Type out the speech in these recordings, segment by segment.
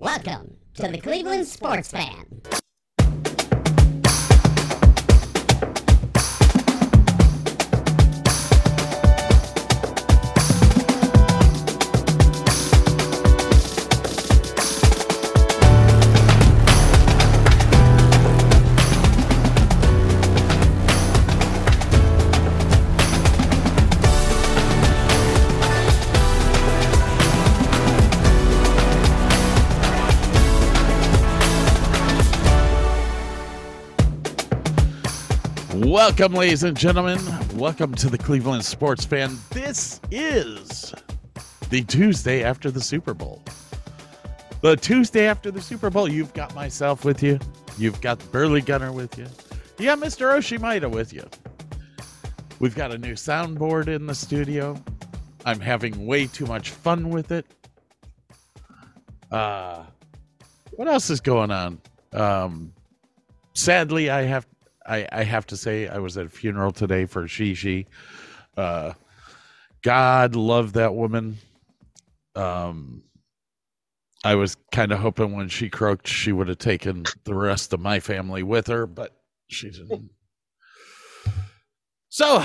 Welcome to the Cleveland Sports Fan. Welcome, ladies and gentlemen. Welcome to the Cleveland Sports Fan. This is the Tuesday after the Super Bowl. The Tuesday after the Super Bowl, you've got myself with you. You've got Burley Gunner with you. You got Mr. Oshimaida with you. We've got a new soundboard in the studio. I'm having way too much fun with it. Uh, what else is going on? Um, sadly, I have I, I have to say I was at a funeral today for Shishi. Uh, God love that woman. Um, I was kind of hoping when she croaked, she would have taken the rest of my family with her, but she didn't. So,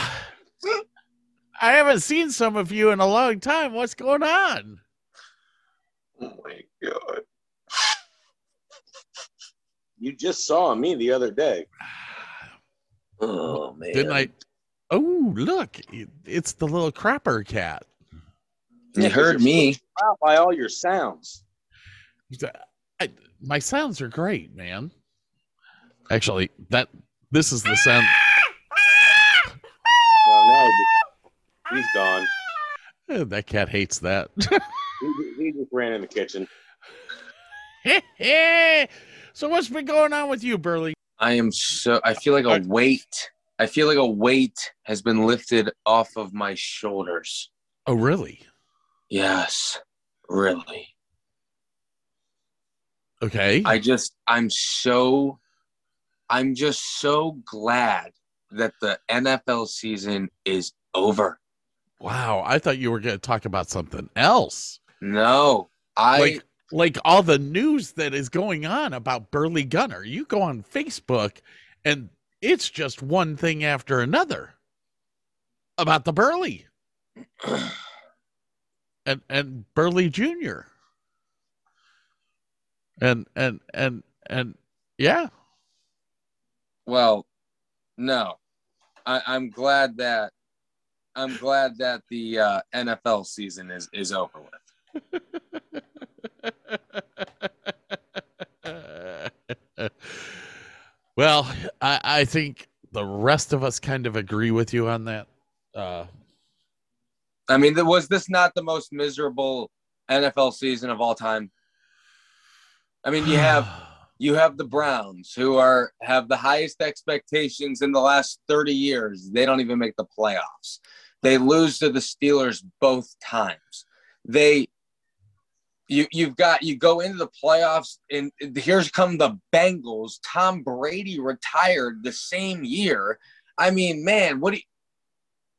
I haven't seen some of you in a long time. What's going on? Oh my god. You just saw me the other day. Oh man. Didn't I? Oh, look, it's the little crapper cat. You heard me. Out by all your sounds. I, my sounds are great, man. Actually, that this is the sound. Well, now he- he's gone. Eh, that cat hates that. He, he just ran in the kitchen. Hey! So what's been going on with you, Burley? I am so I feel like a weight. I feel like a weight has been lifted off of my shoulders. Oh, really? Yes. Really. Okay. I just I'm so I'm just so glad that the NFL season is over. wow, I thought you were going to talk about something else, No. I like like all the news that is going on about Burley Gunner. You go on Facebook, and it's just one thing after another about the Burley and and Burley Jr. And and and and yeah. well no. I, I'm glad that I'm glad that the uh, NFL season is is over with. well, I, I think the rest of us kind of agree with you on that. Uh, I mean, was this not the most miserable NFL season of all time? I mean, you have you have the Browns who are have the highest expectations in the last 30 years. They don't even make the playoffs. They lose to the Steelers both times. They you you've got you go into the playoffs and here's come the Bengals. Tom Brady retired the same year. I mean, man, what you,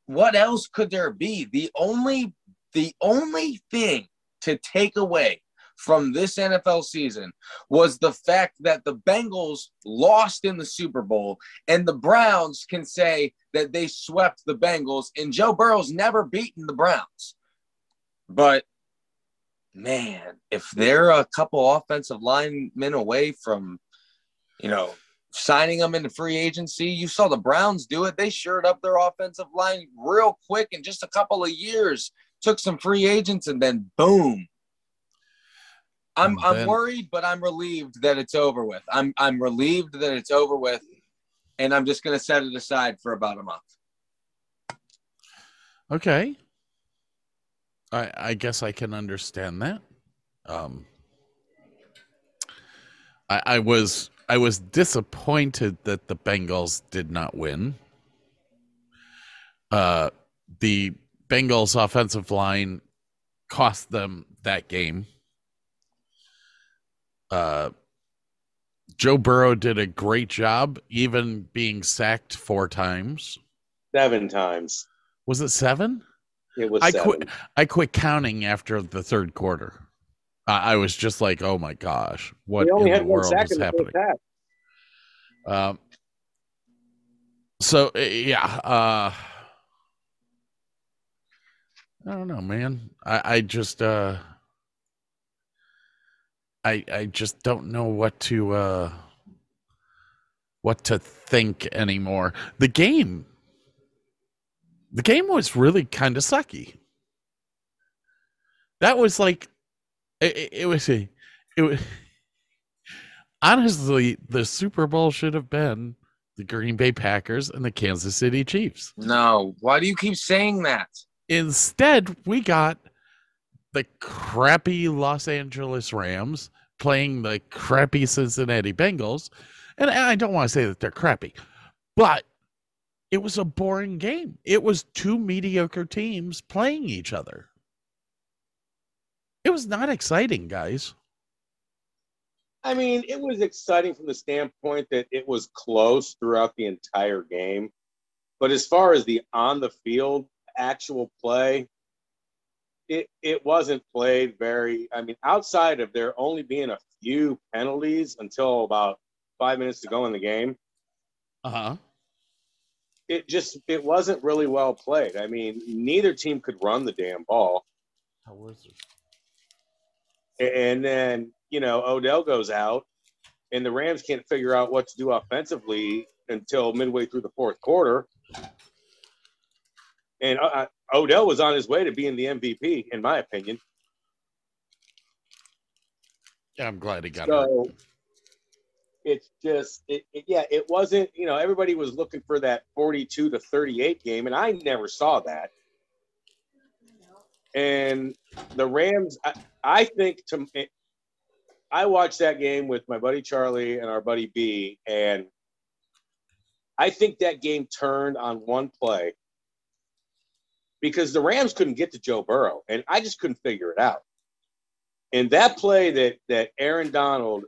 what else could there be? The only the only thing to take away from this NFL season was the fact that the Bengals lost in the Super Bowl and the Browns can say that they swept the Bengals and Joe Burrow's never beaten the Browns. But man, if they're a couple offensive linemen away from, you know, signing them into free agency, you saw the Browns do it. They shored up their offensive line real quick in just a couple of years. Took some free agents and then boom. I'm I'm worried, but I'm relieved that it's over with. I'm I'm relieved that it's over with, and I'm just gonna set it aside for about a month. Okay. I I guess I can understand that. Um I I was I was disappointed that the Bengals did not win. Uh the Bengals offensive line cost them that game. Uh Joe Burrow did a great job even being sacked four times. Seven times. Was it 7? It was I seven. quit. I quit counting after the third quarter. I I was just like, "Oh my gosh, what in the world is happening?" Um, so uh, yeah, uh, I don't know, man. I, I just, uh, I, I just don't know what to, uh, what to think anymore. The game, the game was really kind of sucky. That was like, it, it- was a, it was. Honestly, the Super Bowl should have been the Green Bay Packers and the Kansas City Chiefs. No, why do you keep saying that? Instead, we got the crappy Los Angeles Rams playing the crappy Cincinnati Bengals. And I don't want to say that they're crappy, but it was a boring game. It was two mediocre teams playing each other. It was not exciting, guys. I mean, it was exciting from the standpoint that it was close throughout the entire game. But as far as the on the field actual play, it it wasn't played very I mean, outside of there only being a few penalties until about five minutes to go in the game, Uh huh. It just it wasn't really well played. I mean, neither team could run the damn ball. How was it? And then, you know, Odell goes out, and the Rams can't figure out what to do offensively until midway through the fourth quarter. And uh, uh, Odell was on his way to being the MVP, in my opinion. Yeah, I'm glad he got. So it's just, it, it, yeah, it wasn't, you know, everybody was looking for that 42 to 38 game, and I never saw that. And the Rams, I, I think to, I watched that game with my buddy Charlie and our buddy B, and I think that game turned on one play because the Rams couldn't get to Joe Burrow, and I just couldn't figure it out. And that play that that Aaron Donald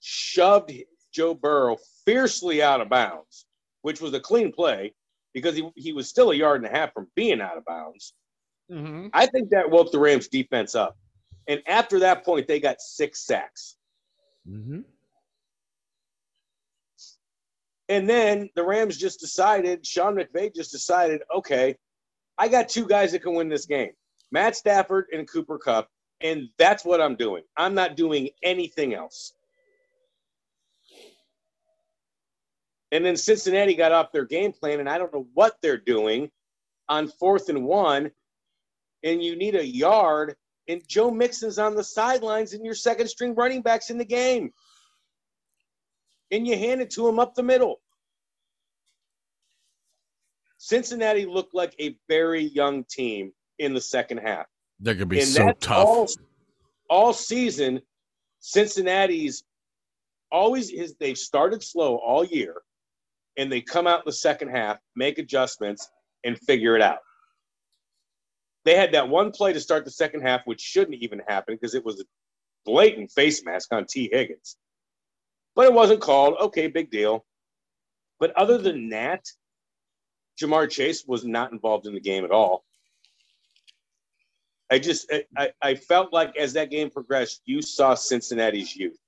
shoved Joe Burrow fiercely out of bounds, which was a clean play because he, he was still a yard and a half from being out of bounds. Mm-hmm. I think that woke the Rams defense up. And after that point, they got six sacks. Mm-hmm. And then the Rams just decided, Sean McVay just decided, okay, I got two guys that can win this game Matt Stafford and Cooper Kupp. And that's what I'm doing. I'm not doing anything else. And then Cincinnati got off their game plan, and I don't know what they're doing on fourth and one. And you need a yard, and Joe Mixon's on the sidelines, and your second string running back's in the game. And you hand it to him up the middle. Cincinnati looked like a very young team in the second half. They're gonna be and so tough. All, all season, Cincinnati's always is they've started slow all year, and they come out in the second half, make adjustments, and figure it out. They had that one play to start the second half, which shouldn't even happen because it was a blatant face mask on Tee Higgins. But it wasn't called. Okay, big deal. But other than that, Ja'Marr Chase was not involved in the game at all. I just I- I, felt like as that game progressed, you saw Cincinnati's youth.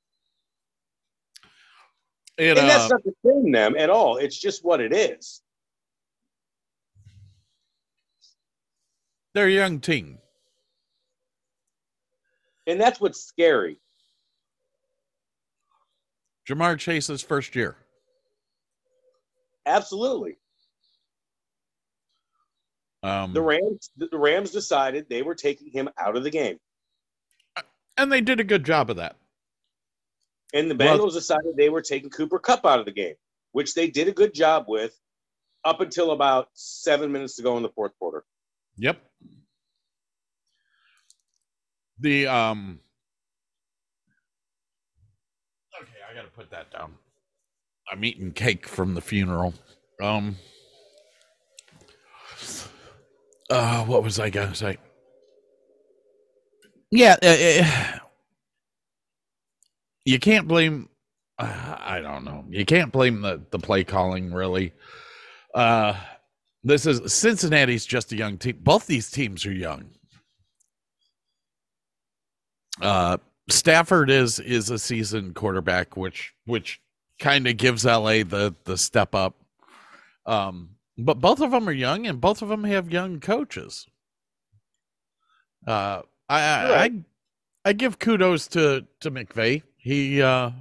And, And that's uh, not to shame them at all. It's just what it is. they're a young team. And that's what's scary. Ja'Marr Chase's first year. Absolutely. Um, The Rams the Rams decided they were taking him out of the game. and they did a good job of that. And the Well- Bengals decided they were taking Cooper Kupp out of the game, which they did a good job with up until about seven minutes to go in the fourth quarter. Yep. The um Okay, I got to put that down. I'm eating cake from the funeral. Um uh what was I going to say? Yeah, uh, uh, you can't blame uh, I don't know. You can't blame the the play calling really. Uh this is Cincinnati's just a young team. Both these teams are young. Uh, Stafford is is a seasoned quarterback, which which kind of gives LA the the step up. Um, but both of them are young, and both of them have young coaches. Uh, I I, I I give kudos to to McVay. He uh,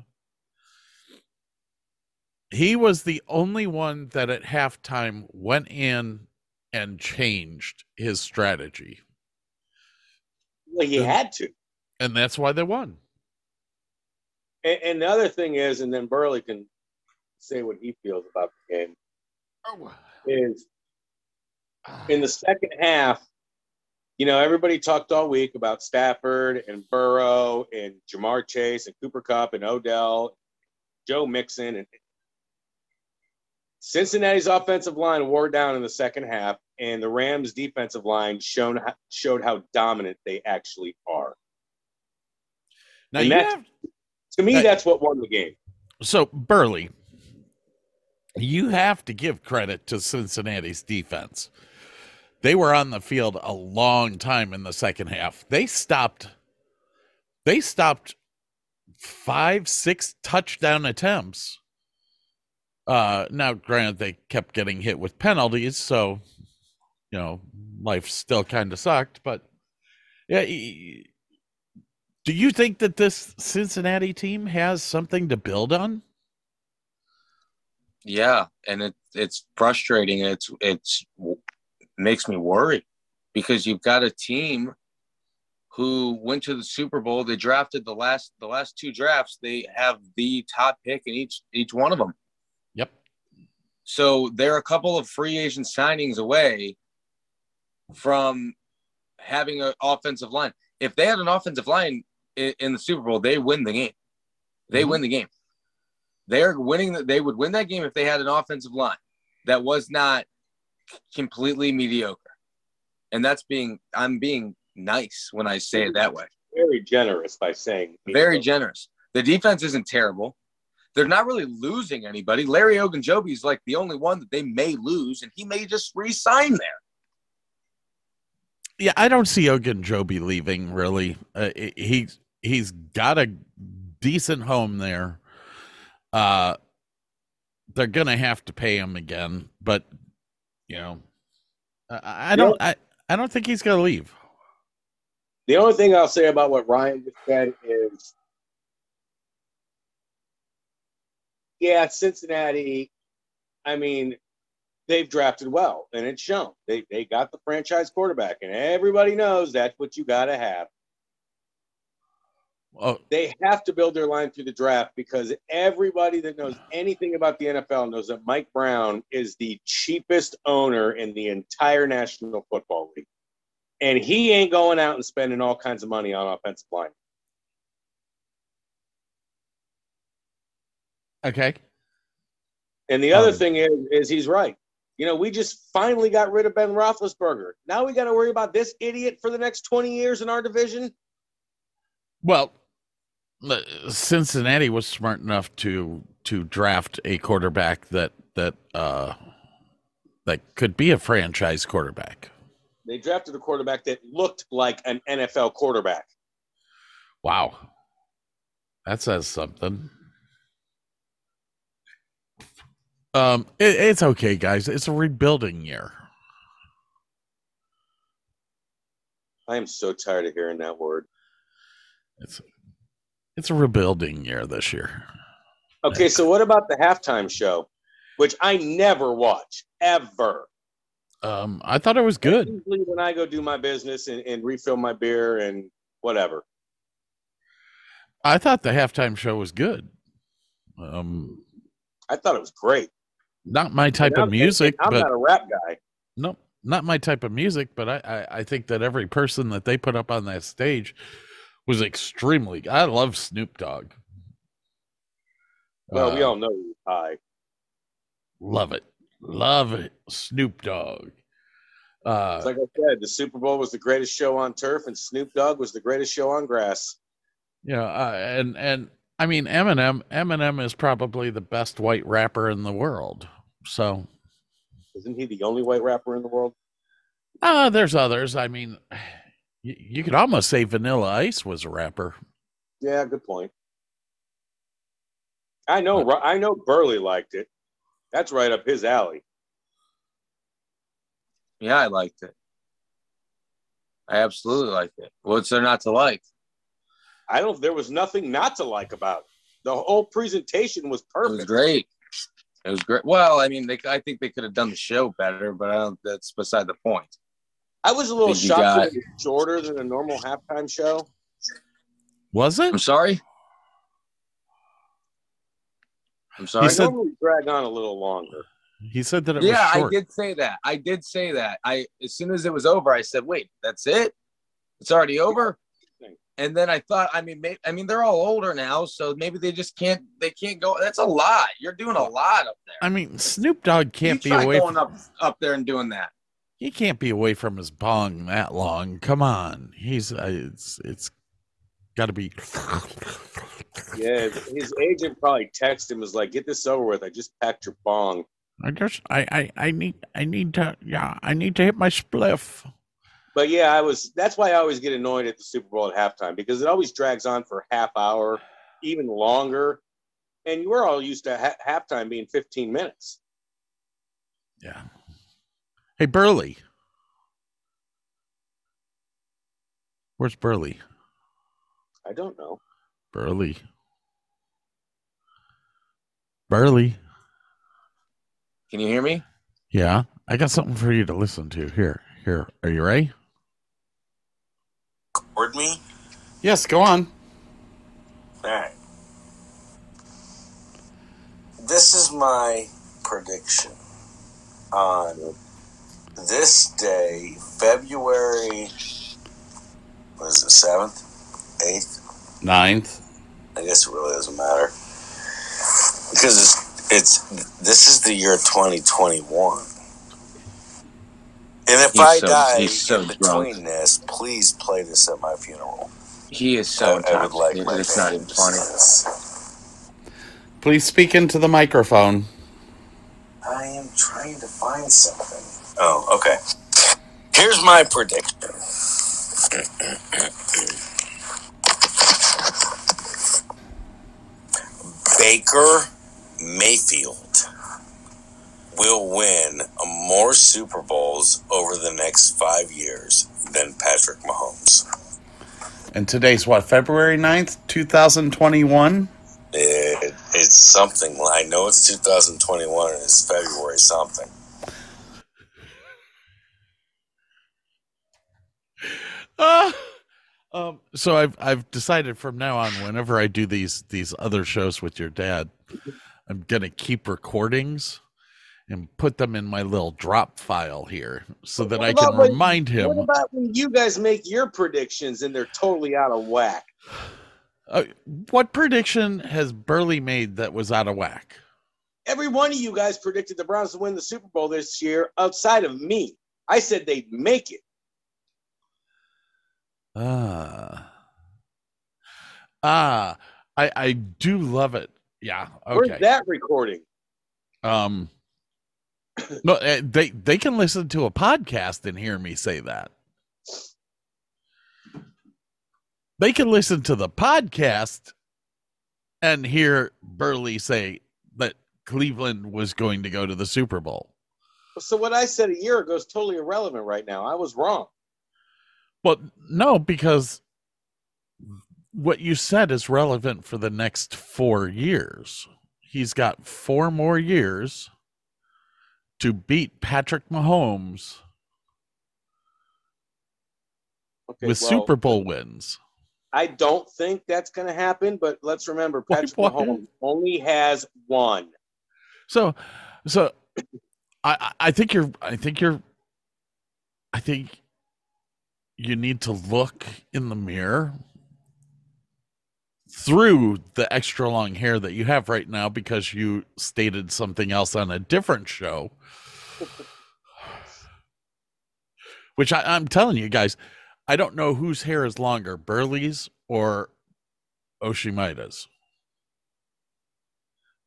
he was the only one that at halftime went in and changed his strategy, Well, he Yeah. had to. and that's why they won. And, and the other thing is, and then Burley can say what he feels about the game, is in the second half, you know, everybody talked all week about Stafford and Burrow and Ja'Marr Chase and Cooper Kupp and Odell, Joe Mixon, and Cincinnati's offensive line wore down in the second half, and the Rams' defensive line shown showed how dominant they actually are. Now And you have To me, that's what won the game. so Burley, you have to give credit to Cincinnati's defense. They were on the field a long time in the second half. They stopped they stopped five, six touchdown attempts. Uh now granted they kept getting hit with penalties, so you know, life still kind of sucked, but yeah, do you think that this Cincinnati team has something to build on? Yeah, and it it's frustrating. It's it's makes me worry because you've got a team who went to the Super Bowl. They drafted the last the last two drafts. They have the top pick in each each one of them. Yep. So they're a couple of free agent signings away from having an offensive line. If they had an offensive line in, in the Super Bowl, they win the game. They Mhm. win the game. They're winning. the- They would win that game if they had an offensive line that was not completely mediocre. And that's being. I'm being nice when I say it that way. Very generous by saying Very generous. The defense isn't terrible. They're not really losing anybody. Larry Ogunjobi is like the only one that they may lose, and he may just re-sign there. Yeah, I don't see Ogunjobi leaving. Really, uh, he he's got a decent home there. Uh, they're gonna have to pay him again, but you know, I, I don't. I, I don't think he's gonna leave. The only thing I'll say about what Ryan just said is, yeah, Cincinnati. I mean, they've drafted well, and it's shown. They they got the franchise quarterback, and everybody knows that's what you got to have. Oh, They have to build their line through the draft because everybody that knows anything about the NFL knows that Mike Brown is the cheapest owner in the entire National Football League. And he ain't going out and spending all kinds of money on offensive line. okay. And the other Um, thing is, is he's right. You know, we just finally got rid of Ben Roethlisberger. Now we got to worry about this idiot for the next 20 years in our division. Well, Cincinnati was smart enough to to draft a quarterback that that uh that could be a franchise quarterback. They drafted a quarterback that looked like an NFL quarterback. Wow. That says something. Um, it, it's okay, guys. It's a rebuilding year. I am so tired of hearing that word. It's it's a rebuilding year this year. Okay, so what about the halftime show, which I never watch ever? Um, I thought it was good. Usually when I go do my business and, and refill my beer and whatever. I thought the halftime show was good. Um, I thought it was great. not my type of music, I'm but not a rap guy. no, not my type of music. But I, I, I think that every person that they put up on that stage was extremely. I love Snoop Dogg. Well, we Uh, all know high. love it, love it, Snoop Dogg. Uh, like I said, the Super Bowl was the greatest show on turf, and Snoop Dogg was the greatest show on grass. Yeah, uh, and and I mean Eminem. Eminem is probably the best white rapper in the world. So, Isn't he the only white rapper in the world? uh there's others. I mean, you, you could almost say Vanilla Ice was a rapper. Yeah, good point. I know. Ru- I know. Burley liked it. That's right up his alley. Yeah, I liked it. I absolutely liked it. What's there not to like? I don't. There was nothing not to like about it. The whole presentation was perfect. It was great. It was great. Well, I mean, they, I think they could have done the show better, but I don't, that's beside the point. I was a little shocked got- that it was shorter than a normal halftime show. Was it? I'm sorry. I'm sorry. I said- normally drag on a little longer. He said that it was. yeah, I did say that. I did say that. I as soon as it was over, I said, "Wait, that's it? It's already over." And then I thought, I mean, may, I mean, they're all older now, so maybe they just can't. They can't go. That's a lot. You're doing a lot up there. I mean, Snoop Dogg can't you be away. going From, up up there and doing that. He can't be away from his bong that long. Come on, he's uh, it's it's got to be. Yeah, his agent probably texted him was like, "Get this over with. I just packed your bong." I just I, I I need I need to yeah I need to hit my spliff. But yeah, I was. That's why I always get annoyed at the Super Bowl at halftime because it always drags on for a half hour, even longer, and we're all used to ha- halftime being 15 minutes. Yeah. Hey Burley. Where's Burley? I don't know. Burley. Burley. Can you hear me? Yeah, I got something for you to listen to. Here, here. Are you ready? Record me? Yes, go on. Alright. This is my prediction on this day, February, what is it, 7th? 8th? Ninth. I guess it really doesn't matter. Because it's, it's this is the year 2021. And if He's I so- die so in drunk. between this, please play this at my funeral. He is so I would like It- it's not even funny. this. Please speak into the microphone. I am trying to find something. Oh, okay. Here's my prediction. Baker Mayfield will win more Super Bowls over the next five years than Patrick Mahomes. And today's what, February 9th, 2021? It, it's something. I know it's 2021 and it's February something. Um, so I've I've decided from now on, whenever I do these these other shows with your dad, I'm gonna keep recordings and put them in my little drop file here so that I can when- remind him. What about when you guys make your predictions and they're totally out of whack? Uh, what prediction has Burley made that was out of whack? Every one of you guys predicted the Browns to win the Super Bowl this year outside of me. I said they'd make it. Ah, ah, I I do love it. Yeah. Where's that recording? Um, no, eh, they they can listen to a podcast and hear me say that. They can listen to the podcast and hear Burley say that Cleveland was going to go to the Super Bowl. So what I said a year ago is totally irrelevant right now. I was wrong. Well, no, because what you said is relevant for the next four years. He's got four more years to beat Patrick Mahomes Okay, with well, Super Bowl wins. I don't think that's going to happen, but let's remember Patrick why? Mahomes only has one. So, so I- I think you're I think you're I think you need to look in the mirror through the extra long hair that you have right now because you stated something else on a different show. Which I, I'm telling you guys, I don't know whose hair is longer, Burley's or Oshimaita's.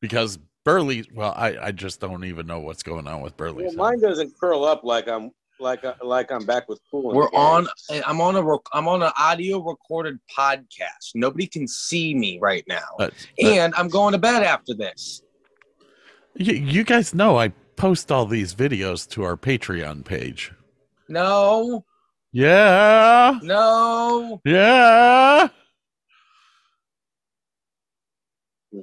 Because Burley, well, I, I just don't even know what's going on with Burley's. Well, mine doesn't curl up like I'm like I, like I'm back with cool. We're on. I'm on a. rec- I'm on an audio recorded podcast. Nobody can see me right now, But- but and I'm going to bed after this. you, you guys know I post all these videos to our Patreon page. No, Yeah. no. Yeah. Hmm.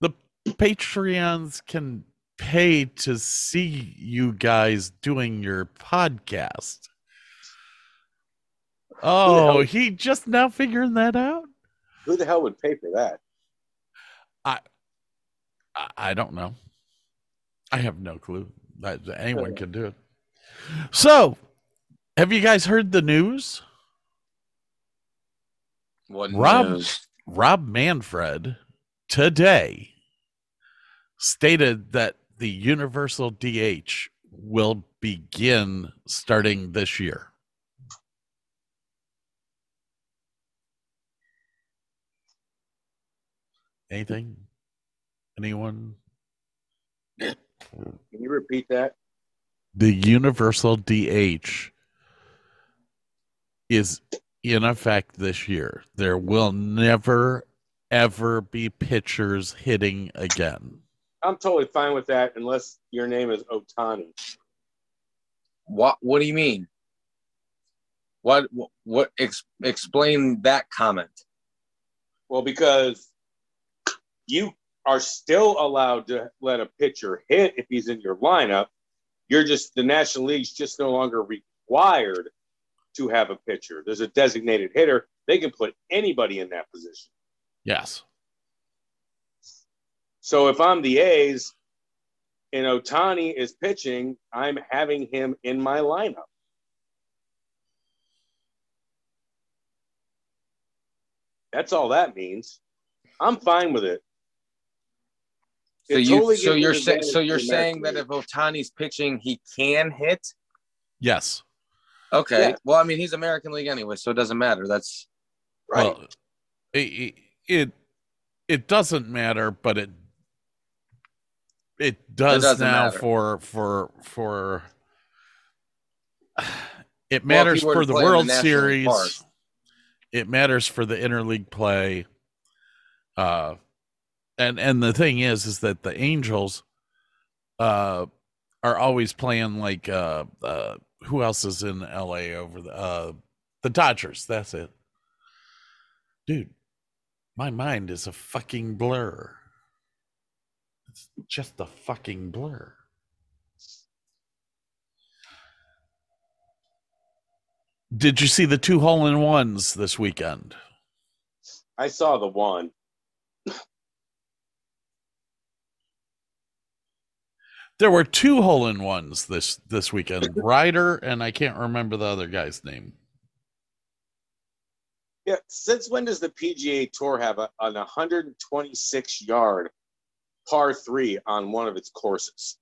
The Patreons can pay to see you guys doing your podcast. Oh, he just now figuring that out? Who the hell would pay for that? I, I don't know. I have no clue. That anyone can do it. So, have you guys heard the news? What Rob- news? Rob Manfred today stated that the universal DH will begin starting this year. Anything? Anyone? Can you repeat that? The universal DH is in effect this year. There will never, ever be pitchers hitting again. I'm totally fine with that unless your name is Ohtani. What? What do you mean? What? What? what ex, explain that comment. Well, because you are still allowed to let a pitcher hit if he's in your lineup. You're just the National League's just no longer required to have a pitcher. There's a designated hitter. They can put anybody in that position. Yes. So if I'm the A's and Ohtani is pitching, I'm having him in my lineup. That's all that means. I'm fine with it. So It you, totally so you're an saying. So you're saying that National if Ohtani's pitching, he can hit. Yes. Okay. Yeah. Well, I mean, he's American League anyway, so it doesn't matter. That's Right. Well, it, it it doesn't matter, but it it does doesn't now matter. for for for it matters were for the in the World Series. Park. It matters for the interleague play. Uh and and the thing is is that the Angels uh are always playing like uh uh who else is in LA over the uh the Dodgers, that's it. Dude, my mind is a fucking blur. It's just a fucking blur. Did you see the two hole in ones this weekend? I saw the one. There were two hole in ones this this weekend. Ryder and I can't remember the other guy's name. Yeah. Since when does the PGA Tour have a, an 126 yard par three on one of its courses?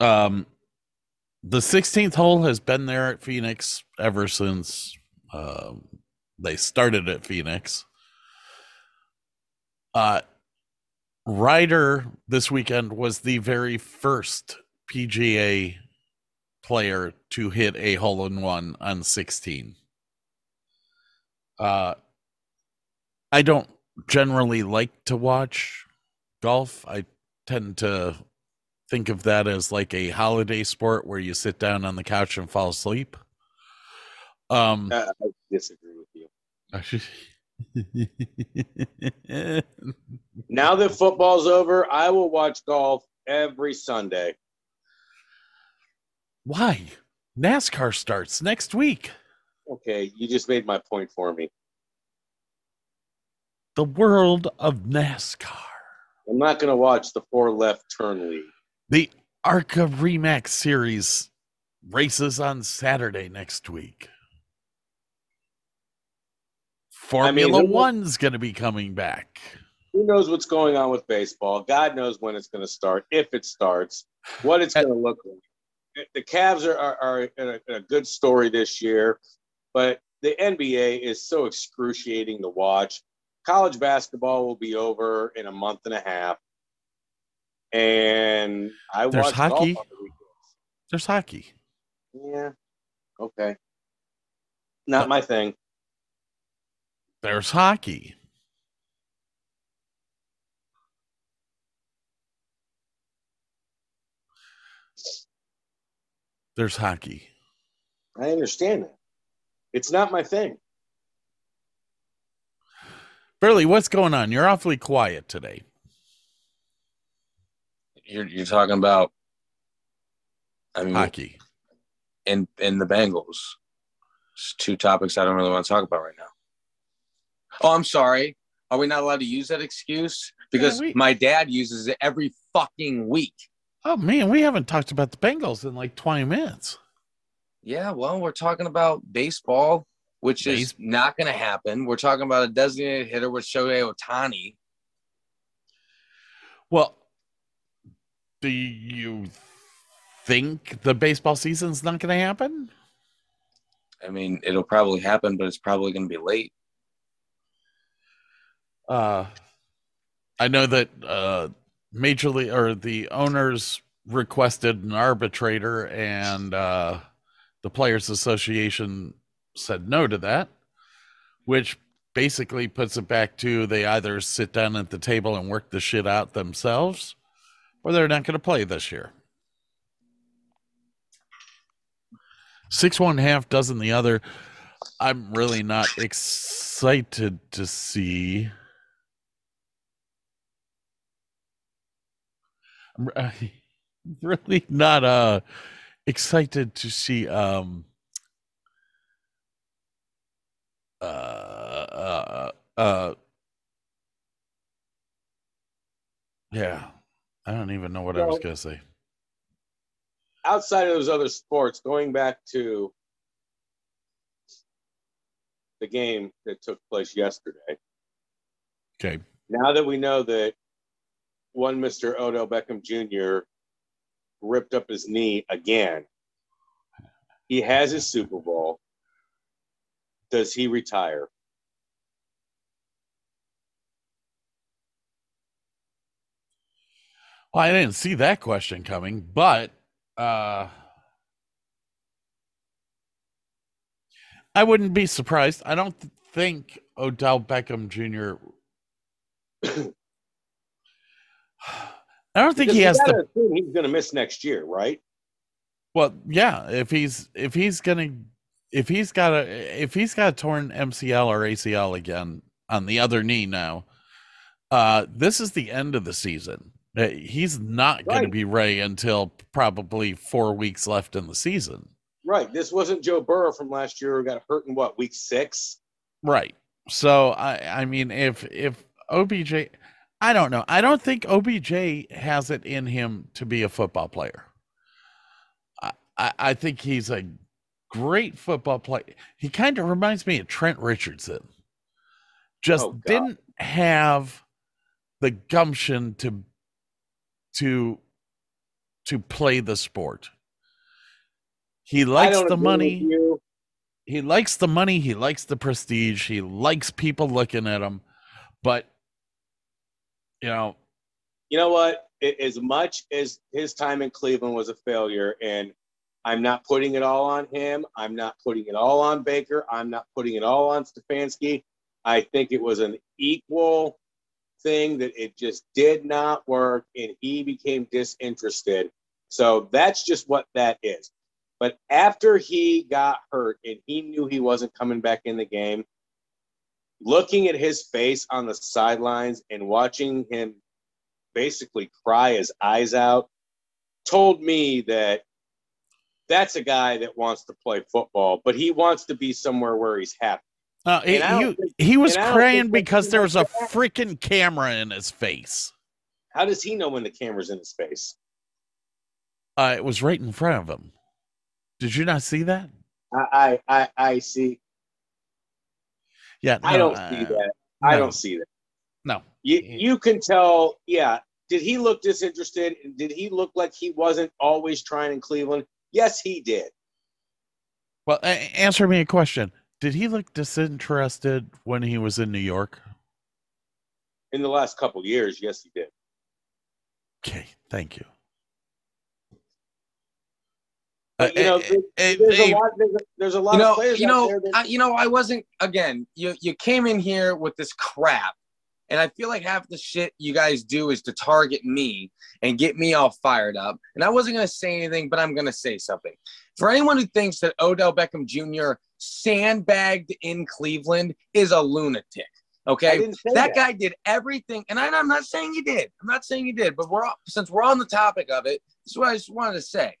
Um, the 16th hole has been there at Phoenix ever since um, they started at Phoenix. Uh, Ryder this weekend was the very first PGA player to hit a hole in one on 16. Uh, I don't generally like to watch golf. I tend to think of that as like a holiday sport where you sit down on the couch and fall asleep. Um, Uh, I disagree with you. Now that football's over, I will watch golf every Sunday. Why? NASCAR starts next week. Okay, you just made my point for me. The world of NASCAR. I'm not going to watch the four left turn lead. The ARCA Remax Series races on Saturday next week. Formula who- One's going to be coming back. Who knows what's going on with baseball? God knows when it's going to start, if it starts, what it's going to look like. The Cavs are, are, are in, a, in a good story this year, but the NBA is so excruciating to watch. College basketball will be over in a month and a half. And I There's hockey. the. There's hockey. Yeah. Okay. Not my thing. There's hockey. There's hockey. I understand that. It's not my thing. Burley, what's going on? You're awfully quiet today. You're you're talking about. I mean, Hockey. in in the Bengals. It's two topics I don't really want to talk about right now. Oh, I'm sorry. Are we not allowed to use that excuse? Because we- my dad uses it every fucking week. Oh man, we haven't talked about the Bengals in like 20 minutes. Yeah, well, we're talking about baseball, which is not going to happen. We're talking about a designated hitter with Shohei Ohtani. Well, do you think the baseball season's not going to happen? I mean, it'll probably happen, but it's probably going to be late. Uh, I know that uh, Major League or the owners requested an arbitrator, and uh, the Players Association said no to that, which basically puts it back to they either sit down at the table and work the shit out themselves, or they're not going to play this year. Six one half dozen the other. I'm really not excited to see. I'm really not uh excited to see um uh uh uh yeah i don't even know what i was gonna say outside of those other sports, going back to the game that took place yesterday, okay now that we know that one Mr. Odell Beckham Jr. ripped up his knee again, he has his Super Bowl. Does he retire? well i didn't see that question coming but uh i wouldn't be surprised i don't think odell beckham jr i don't think Because he has assume he's going to miss next year, right? Well, yeah, if he's if he's gonna if he's got a if he's got a torn MCL or ACL again on the other knee now, uh, this is the end of the season. Uh, He's not going to be ready until probably four weeks left in the season. Right. This wasn't Joe Burrow from last year who got hurt in what week six. Right. So I I mean if if OBJ I don't know. I don't think OBJ has it in him to be a football player. I I, I think he's a great football player. He kind of reminds me of Trent Richardson. Just Oh, didn't have the gumption to to to play the sport. He likes the money he likes the money he likes the prestige he likes people looking at him but you know you know what? As much as his time in Cleveland was a failure, and I'm not putting it all on him, I'm not putting it all on Baker, I'm not putting it all on Stefanski. I think it was an equal thing that it just did not work, and he became disinterested. So that's just what that is. But after he got hurt and he knew he wasn't coming back in the game, looking at his face on the sidelines and watching him basically cry his eyes out told me that that's a guy that wants to play football, but he wants to be somewhere where he's happy. Uh, he, And I don't he- think- he was and I don't crying because there was a freaking camera in his face. How does he know when the camera's in his face? Uh, it was right in front of him. Did you not see that? I I I, I see. Yeah, I don't uh, see that. I don't see that. No. You you can tell. Yeah. Did he look disinterested? Did he look like he wasn't always trying in Cleveland? Yes, he did. Well, a- answer me a question. Did he look disinterested when he was in New York? In the last couple years, yes, he did. Okay, thank you. But, you know, Uh, there- eh, There's eh, a lot. There's a, there's a lot you of players you out know, there that I, you know, I wasn't. Again, you you came in here with this crap, and I feel like half the shit you guys do is to target me and get me all fired up. And I wasn't gonna say anything, but I'm gonna say something. For anyone who thinks that Odell Beckham Jr. sandbagged in Cleveland is a lunatic. Okay, didn't that guy did everything, and I, I'm not saying he did. I'm not saying he did, but we're since we're on the topic of it, this is what I just wanted to say.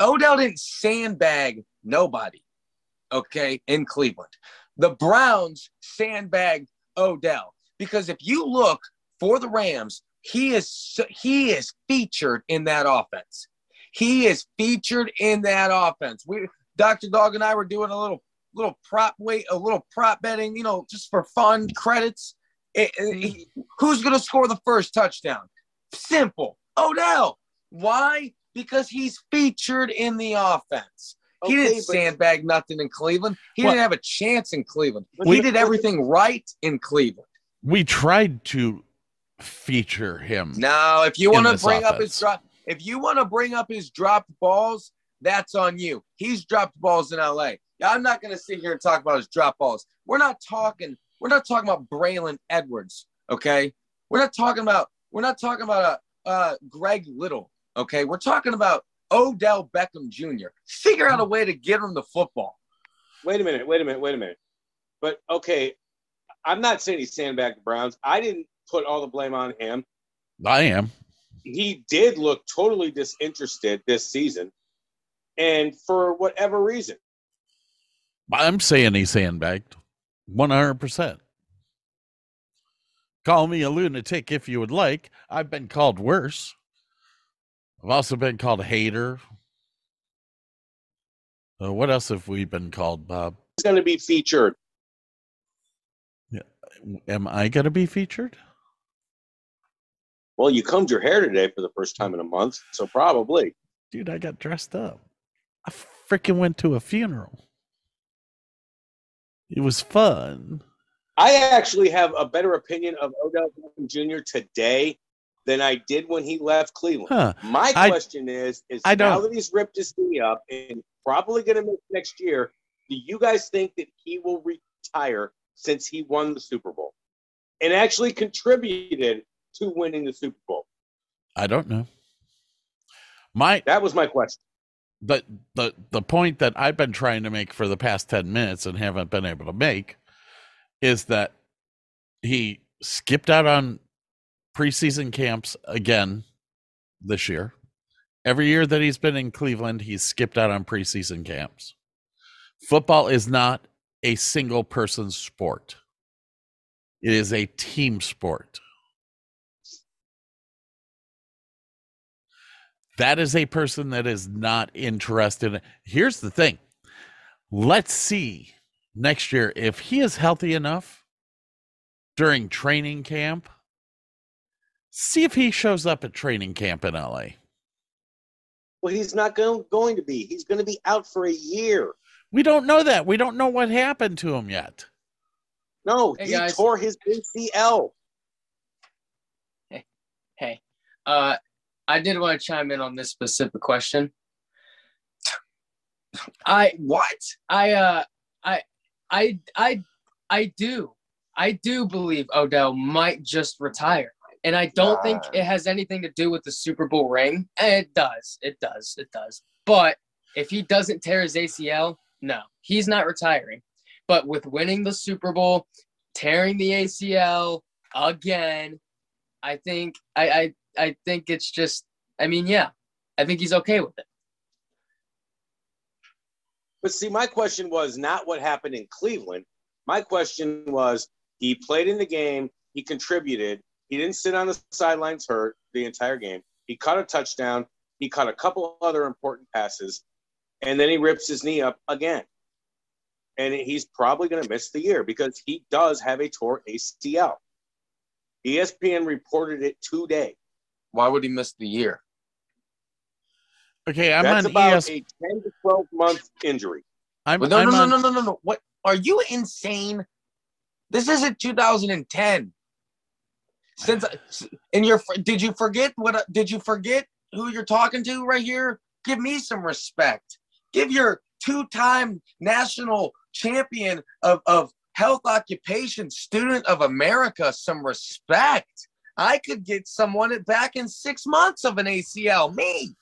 Odell didn't sandbag nobody, okay, in Cleveland. The Browns sandbagged Odell because if you look for the Rams, he is he is featured in that offense. He is featured in that offense. We Dr. Dog and I were doing a little little prop weight, a little prop betting, you know, just for fun credits. It- it- who's going to score the first touchdown? Simple. Odell. Why? Because he's featured in the offense. He Okay, didn't but- sandbag nothing in Cleveland. He Well- didn't have a chance in Cleveland. But he did everything right in Cleveland. we tried to feature him. Now, if you want to this bring up his drop, if you want to bring up his dropped balls, that's on you. He's dropped balls in LA. I'm not going to sit here and talk about his drop balls. We're not talking. We're not talking about Braylon Edwards. Okay, we're not talking about. We're not talking about uh, uh, Greg Little. Okay, we're talking about Odell Beckham Jr. Figure out a way to get him the football. Wait a minute. Wait a minute. Wait a minute. But okay, I'm not saying he sandbagged the Browns. I didn't put all the blame on him. I am. He did look totally disinterested this season, and for whatever reason. I'm saying he sandbagged. 100%. Call me a lunatic if you would like. I've been called worse. I've also been called a hater. Uh, what else have we been called, Bob? He's going to be featured. Yeah. Am I going to be featured? Well, you combed your hair today for the first time in a month, so probably. Dude, I got dressed up. I freaking went to a funeral. It was fun. I actually have a better opinion of Odell Beckham Jr. today than I did when he left Cleveland. Huh. My I- question is: Is I now that he's ripped his knee up and probably going to miss next year, do you guys think that he will retire since he won the Super Bowl and actually contributed to winning the Super Bowl? I don't know. My That was my question. the the the point that I've been trying to make for the past 10 minutes and haven't been able to make is that he skipped out on preseason camps again this year. Every year that he's been in Cleveland, he's skipped out on preseason camps. Football is not a single person sport. It is a team sport. That is a person that is not interested. Here's the thing. Let's see next year if he is healthy enough during training camp. See if he shows up at training camp in LA. Well, he's not going, going to be. He's going to be out for a year. We don't know that. We don't know what happened to him yet. No, Hey, he guys. tore his ACL. Hey, hey, uh, I did want to chime in on this specific question. I What? I uh I I I I do I do believe Odell might just retire. And I don't think it has anything to do with the Super Bowl ring. It does. It does. It does. But if he doesn't tear his ACL, no, he's not retiring. But with winning the Super Bowl, tearing the ACL again, I think I I, I think it's just I mean, yeah, I think he's okay with it. But see, my question was not what happened in Cleveland. My question was he played in the game, he contributed, he didn't sit on the sidelines hurt the entire game. He caught a touchdown, he caught a couple other important passes, and then he rips his knee up again. And he's probably going to miss the year because he does have a torn ACL. ESPN reported it today. Why would he miss the year? Okay, I'm That's on about ES. a 10 to 12 month injury. I'm, no, I'm no, on, no, no, no, no, no. What are you insane? This isn't 2010. Since and you're did you forget what did you forget who you're talking to right here? Give me some respect. Give your two-time national champion of, of health occupation student of America some respect. I could get someone back in six months of an ACL. Me.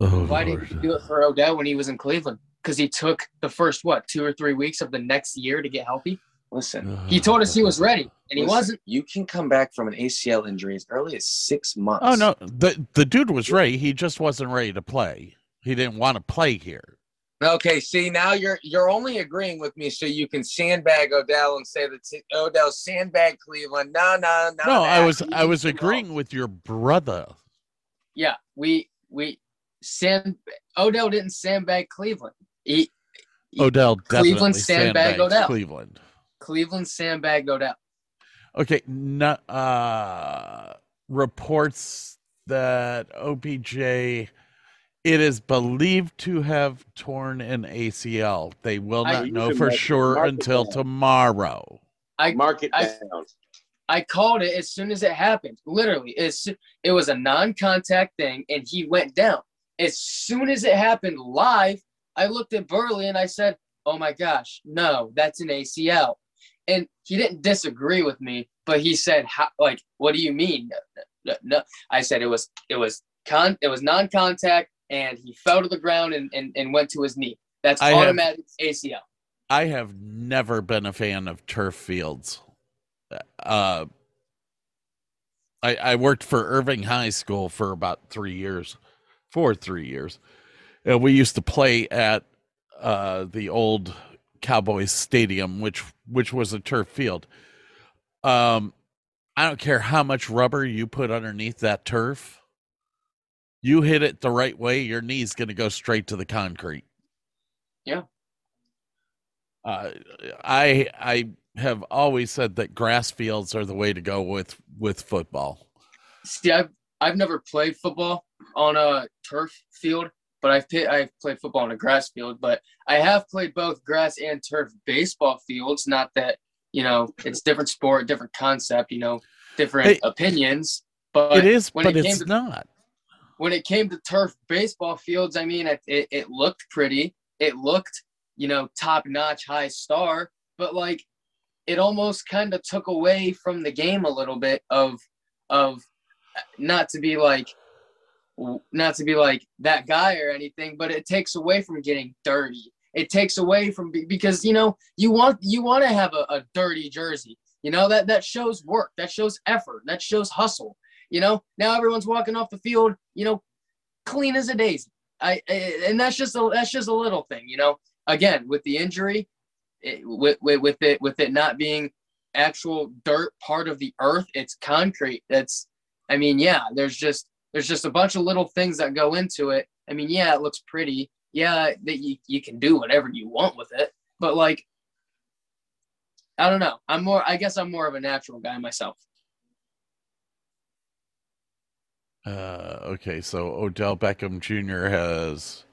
Oh, Why didn't he Lord. do it for Odell when he was in Cleveland? Because he took the first what two or three weeks of the next year to get healthy. Listen, He told us he was ready, and he Listen, wasn't. You can come back from an ACL injury as early as six months. Oh no, the the dude was ready. He just wasn't ready to play. He didn't want to play here. Okay, see now you're you're only agreeing with me so you can sandbag Odell and say that t- Odell sandbag Cleveland. No, no, no. No, I was I was needs to agreeing with your brother. Yeah, we we sand Odell didn't sandbag Cleveland. He Odell definitely Cleveland sandbag sandbagged Odell. Cleveland. Cleveland sandbagged Odell. Okay, no, uh, reports that OBJ it is believed to have torn an ACL. They will not You know for sure mark until down. tomorrow. I Mark it I- down. I called it as soon as it happened. Literally, it's it was a non-contact thing, and he went down. As soon as it happened live, I looked at Burley and I said, "Oh my gosh, no, that's an ACL." And he didn't disagree with me, but he said, How, "Like, what do you mean?" No, no, no. I said it was it was con it was non-contact, and he fell to the ground and and, and went to his knee. That's I have- automatic ACL. I have never been a fan of turf fields. Uh, I, I worked for Irving High School for about three years, for three years, and we used to play at uh, the old Cowboys Stadium, which which was a turf field. Um, I don't care how much rubber you put underneath that turf. You hit it the right way, your knee's going to go straight to the concrete. Yeah. Uh, I I have always said that grass fields are the way to go with with football. See, I've I've never played football on a turf field, but I've played I've played football on a grass field. But I have played both grass and turf baseball fields. Not that you know it's different sport, different concept. You know, different opinions. But it is, when but it came it's to- not. when it came to turf baseball fields, I mean, it, it, it looked pretty. It looked, you know, top notch, high star, but like it almost kind of took away from the game a little bit of, of not to be like, not to be like that guy or anything, but it takes away from getting dirty. It takes away from because you know you want you want to have a, a dirty jersey. You know that that shows work, that shows effort, that shows hustle. You know, now everyone's walking off the field, you know, clean as a daisy. I, I and that's just a that's just a little thing, you know. Again, with the injury, it, with, with with it with it not being actual dirt part of the earth, it's concrete. That's, I mean, yeah. There's just there's just a bunch of little things that go into it. I mean, yeah, it looks pretty. Yeah, that you you can do whatever you want with it, but like, I don't know. I'm more. I guess I'm more of a natural guy myself. Uh, okay, so Odell Beckham Jr. has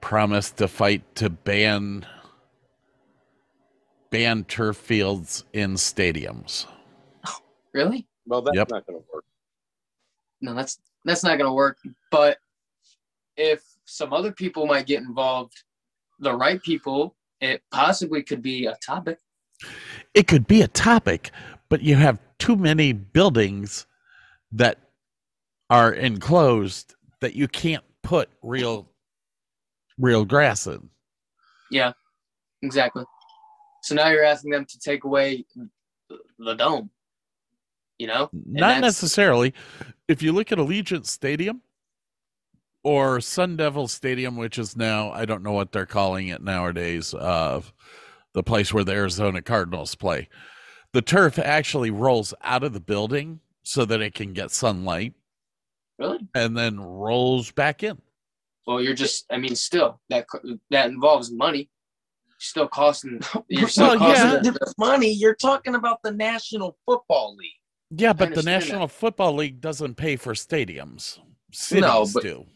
promised to fight to ban ban turf fields in stadiums. Really? Well, that's Yep. not going to work. No that's that's not going to work but if some other people might get involved the right people it possibly could be a topic It could be a topic, but you have too many buildings that are enclosed that you can't put real real grass in. yeah exactly So now you're asking them to take away the dome. You know, Not necessarily. If you look at Allegiant Stadium or Sun Devil Stadium, which is now I don't know what they're calling it nowadays, uh, the place where the Arizona Cardinals play. The turf actually rolls out of the building so that it can get sunlight really. and then rolls back in. Well, you're just. I mean, still that that involves money. Still costing. You're still Well, costing. yeah. money. You're talking about the National Football League. Yeah, but the understand that. National Football League doesn't pay for stadiums. Cities No, but- do.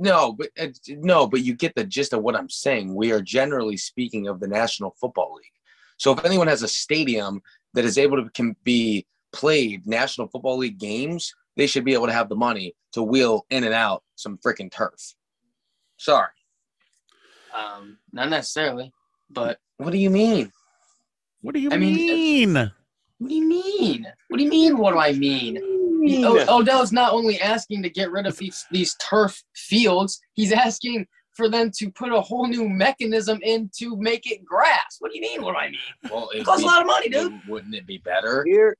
No, but uh, no, but you get the gist of what I'm saying. We are generally speaking of the National Football League. So if anyone has a stadium that is able to can be played National Football League games, they should be able to have the money to wheel in and out some freaking turf. Sorry. Um, not necessarily, but What do you mean? What do you I mean, mean? What do you mean? What do you mean? What do I mean? O- oh, Odell's not only asking to get rid of these these turf fields, he's asking for them to put a whole new mechanism in to make it grass. What do you mean? What do I mean? Well, It costs a lot of money, dude. Wouldn't it be better? Here,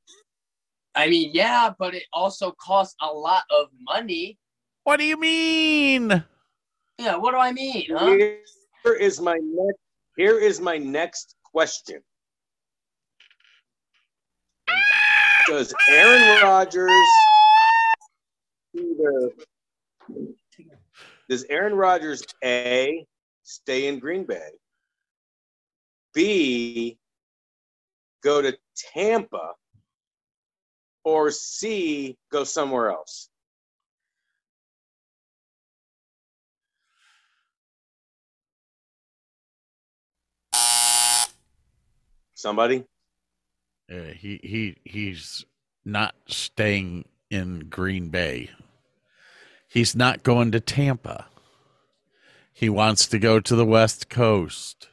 I mean, yeah, but it also costs a lot of money. What do you mean? Yeah, what do I mean? Huh? here is my next. Here is my next question. Does Aaron Rodgers either does Aaron Rodgers A stay in Green Bay? B go to Tampa or C go somewhere else? Somebody? Uh, he he he's not staying in Green Bay. He's not going to Tampa. He wants to go to the West Coast.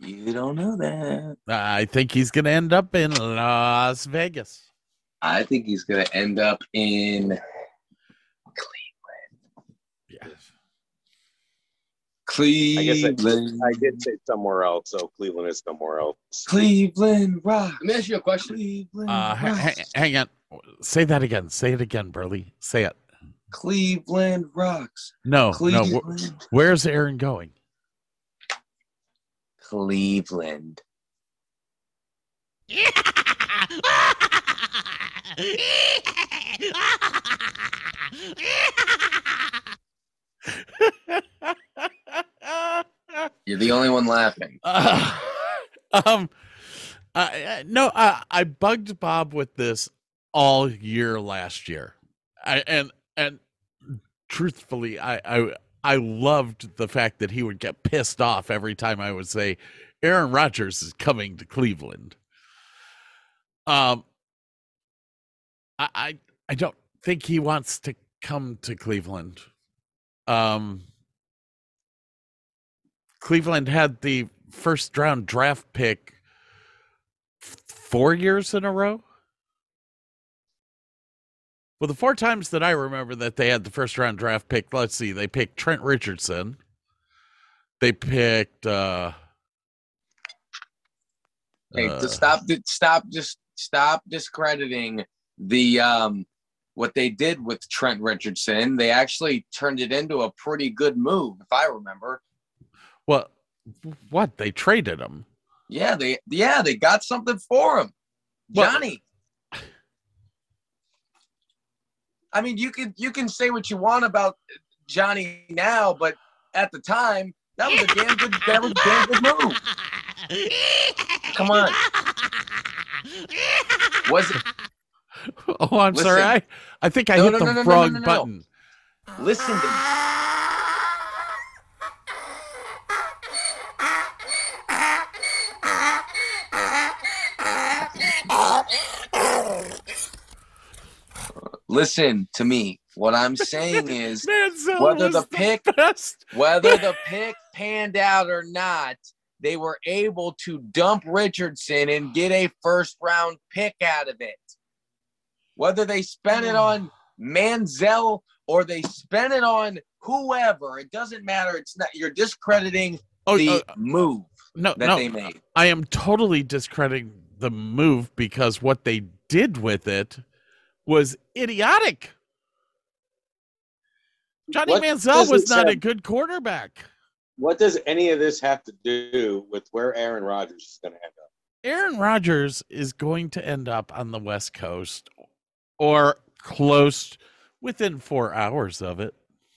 You don't know that. I think he's going to end up in Las Vegas. I think he's gonna end up in I guess I, Cleveland. I did say somewhere else, so Cleveland is somewhere else. Cleveland Rock. Let me ask you a question. Cleveland Uh, ha- Rocks. ha- hang on. Say that again. Say it again, Burley. Say it. Cleveland Rocks. No, no. Cleveland. wh- where's Aaron going? Cleveland. You're the only one laughing. Uh, um, I, no, I, I bugged Bob with this all year last year, I, and and truthfully, I, I I loved the fact that he would get pissed off every time I would say Aaron Rodgers is coming to Cleveland. Um, I I, I don't think he wants to come to Cleveland. Um. Cleveland had the first round draft pick f- four years in a row. Well, the four times that I remember that they had the first round draft pick, let's see, they picked Trent Richardson. They picked uh Hey, uh, stop, stop, just stop discrediting the um what they did with Trent Richardson. They actually turned it into a pretty good move, if I remember. What what they traded him. Yeah, they yeah they got something for him, Well- Johnny. I mean, you can you can say what you want about Johnny now, but at the time, that was a damn good that was a damn good move. Come on. Was it? Oh, I'm sorry. I, I think I No, hit no, the no, wrong button. Listen to me. Listen to me. What I'm saying is Manziel Whether the pick- best. whether the pick panned out or not, they were able to dump Richardson and get a first round pick out of it. Whether they spent it on Manziel or they spent it on whoever, it doesn't matter. It's not you're discrediting Oh, the uh, move no, that no. they made. I am totally discrediting the move because what they did with it was idiotic. Johnny What Manziel was it not a good quarterback. What does any of this have to do with where Aaron Rodgers is going to end up? Aaron Rodgers is going to end up on the West Coast or close within four hours of it.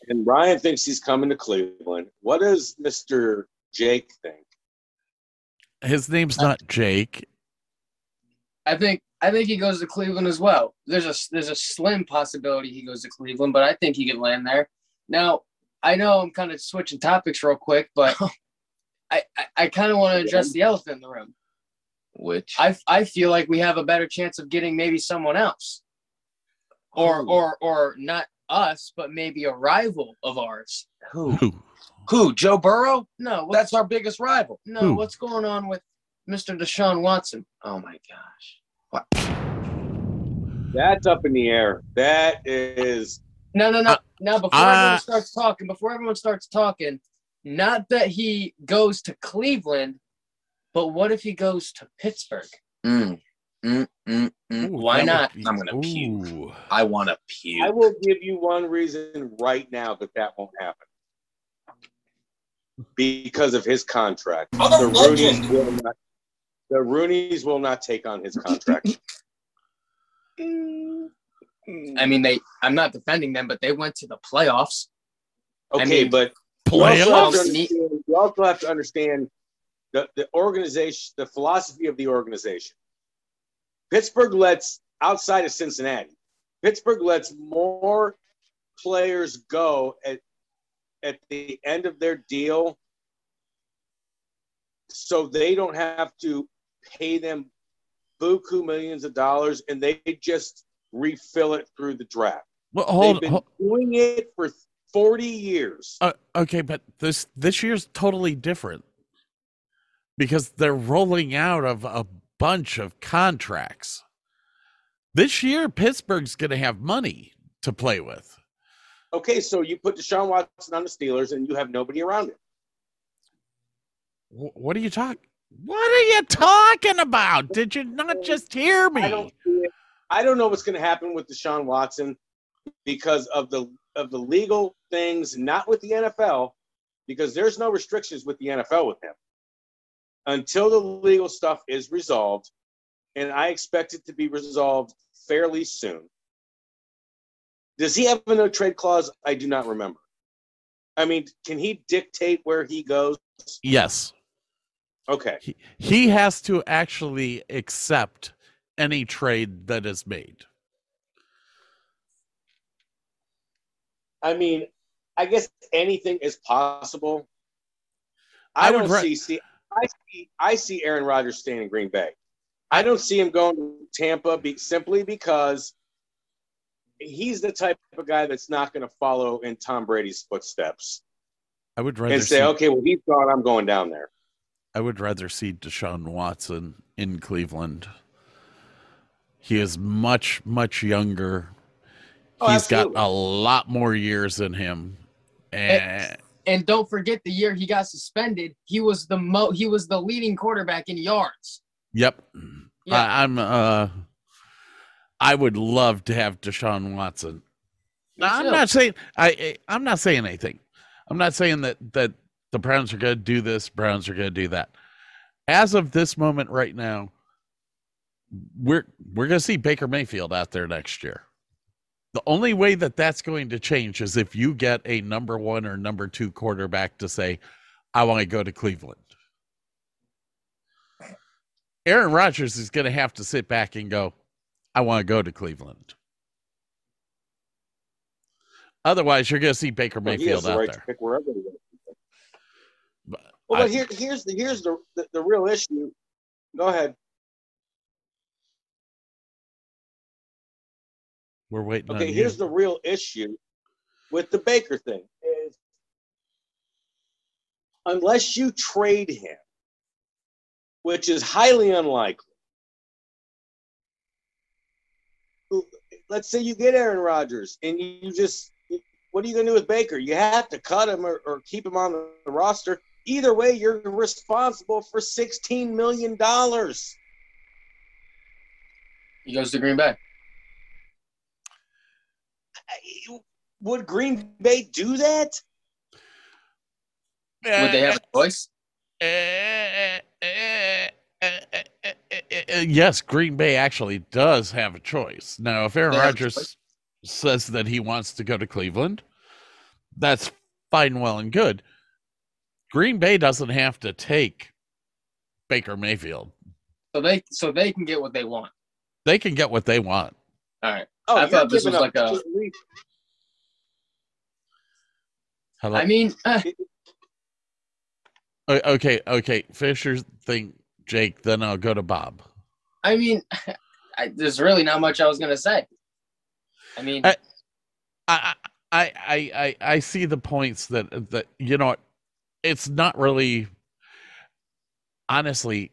And Ryan thinks he's coming to Cleveland. What does Mr. Jake think? His name's not Jake. I think I think he goes to Cleveland as well. There's a there's a slim possibility he goes to Cleveland, but I think he could land there. Now, I know I'm kind of switching topics real quick, but I I, I kind of want to address the elephant in the room. Which I I feel like we have a better chance of getting maybe someone else, or Who? or or not us, but maybe a rival of ours. who Who? who Joe Burrow? No, That's our biggest rival. no. who? What's going on with Mr. Deshaun Watson? Oh my gosh. That's up in the air. That is No, no, no. Uh, now, before uh, everyone starts talking, before everyone starts talking, not that he goes to Cleveland, but what if he goes to Pittsburgh? Mm, mm, mm, mm. Ooh, why not? be- I'm gonna puke. I want to puke. I will give you one reason right now that that won't happen. Because of his contract. I'm The legend. Will not the Rooney's will not take on his contract. I mean, they. I'm not defending them, but they went to the playoffs. I Okay, mean, but you also, have to Playoffs? understand, you also have to understand the, the organization, the philosophy of the organization. Pittsburgh lets outside of Cincinnati, Pittsburgh lets more players go at at the end of their deal, so they don't have to pay them buku millions of dollars, and they just refill it through the draft. Well, hold, They've been hold doing it for forty years. uh, okay, but this this year's totally different because they're rolling out of a bunch of contracts. This year, Pittsburgh's going to have money to play with. Okay, so you put Deshaun Watson on the Steelers and you have nobody around him. What are you talking? What are you talking about? Did you not just hear me? I don't. I don't know what's going to happen with Deshaun Watson because of the of the legal things, not with the NFL, because there's no restrictions with the NFL with him until the legal stuff is resolved, and I expect it to be resolved fairly soon. Does he have a no trade clause? I do not remember. I mean, can he dictate where he goes? Yes, Okay. he, he has to actually accept any trade that is made. I mean, I guess anything is possible. I I, don't ra- see, see. I see. I see Aaron Rodgers staying in Green Bay. I don't see him going to Tampa be, simply because he's the type of guy that's not going to follow in Tom Brady's footsteps I would rather and say, see, "Okay, well he's gone. I'm going down there." I would rather see Deshaun Watson in Cleveland. He is much much younger. Oh, He's got a lot more years in him, and And don't forget the year he got suspended. He was the mo. He was the leading quarterback in yards. yep, Yeah. I, I'm. Uh, I would love to have Deshaun Watson. Me I'm not saying. I- I'm not saying anything. I'm not saying that that the Browns are going to do this. Browns are going to do that. As of this moment, right now, we're we're going to see Baker Mayfield out there next year. The only way that that's going to change is if you get a number one or number two quarterback to say, "I want to go to Cleveland." Aaron Rodgers is going to have to sit back and go, "I want to go to Cleveland." Otherwise, you're going to see Baker Well, Mayfield has the out right there. Pick wherever he wants. But Well, I- but here, here's the here's the, the the real issue. Go ahead. we're waiting on Okay, you. here's the real issue with the Baker thing is unless you trade him, which is highly unlikely. Let's say you get Aaron Rodgers and you just what are you going to do with Baker? You have to cut him or, or keep him on the roster. Either way, you're responsible for $16 million. He goes to Green Bay. Would Green Bay do that? Would they have a choice? Yes, Green Bay actually does have a choice. Now, if Aaron They have a Rodgers says that he wants to go to Cleveland, that's fine, well, and good. Green Bay doesn't have to take Baker Mayfield. So they so they can get what they want. They can get what they want. All right. Oh, I you're thought this giving was up like a- Hello? I mean, O- okay, okay. Finish your thing, Jake. Then I'll go to Bob. I mean, I, there's really not much I was gonna say. I mean, I- I, I, I, I, I see the points that that you know. It's not really. Honestly,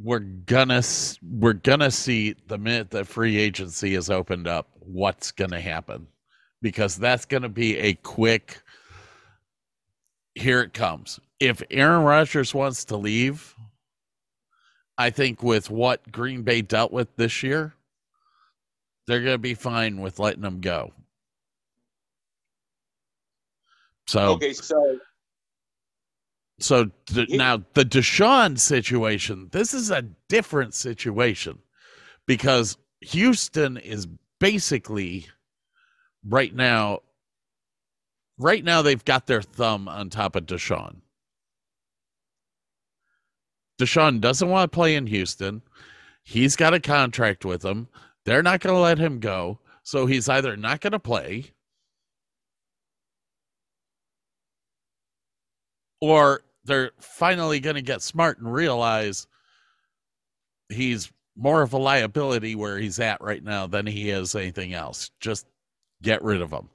we're gonna we're gonna see the minute that free agency is opened up what's gonna happen, because that's gonna be a quick. Here it comes. If Aaron Rodgers wants to leave, I think with what Green Bay dealt with this year, they're to be fine with letting him go. So, Okay, so so d- He- now the Deshaun situation, this is a different situation because Houston is basically right now, right now they've got their thumb on top of Deshaun. Deshaun doesn't want to play in Houston. He's got a contract with them. They're not going to let him go. So he's either not going to play or they're finally going to get smart and realize he's more of a liability where he's at right now than he is anything else. Just get rid of him.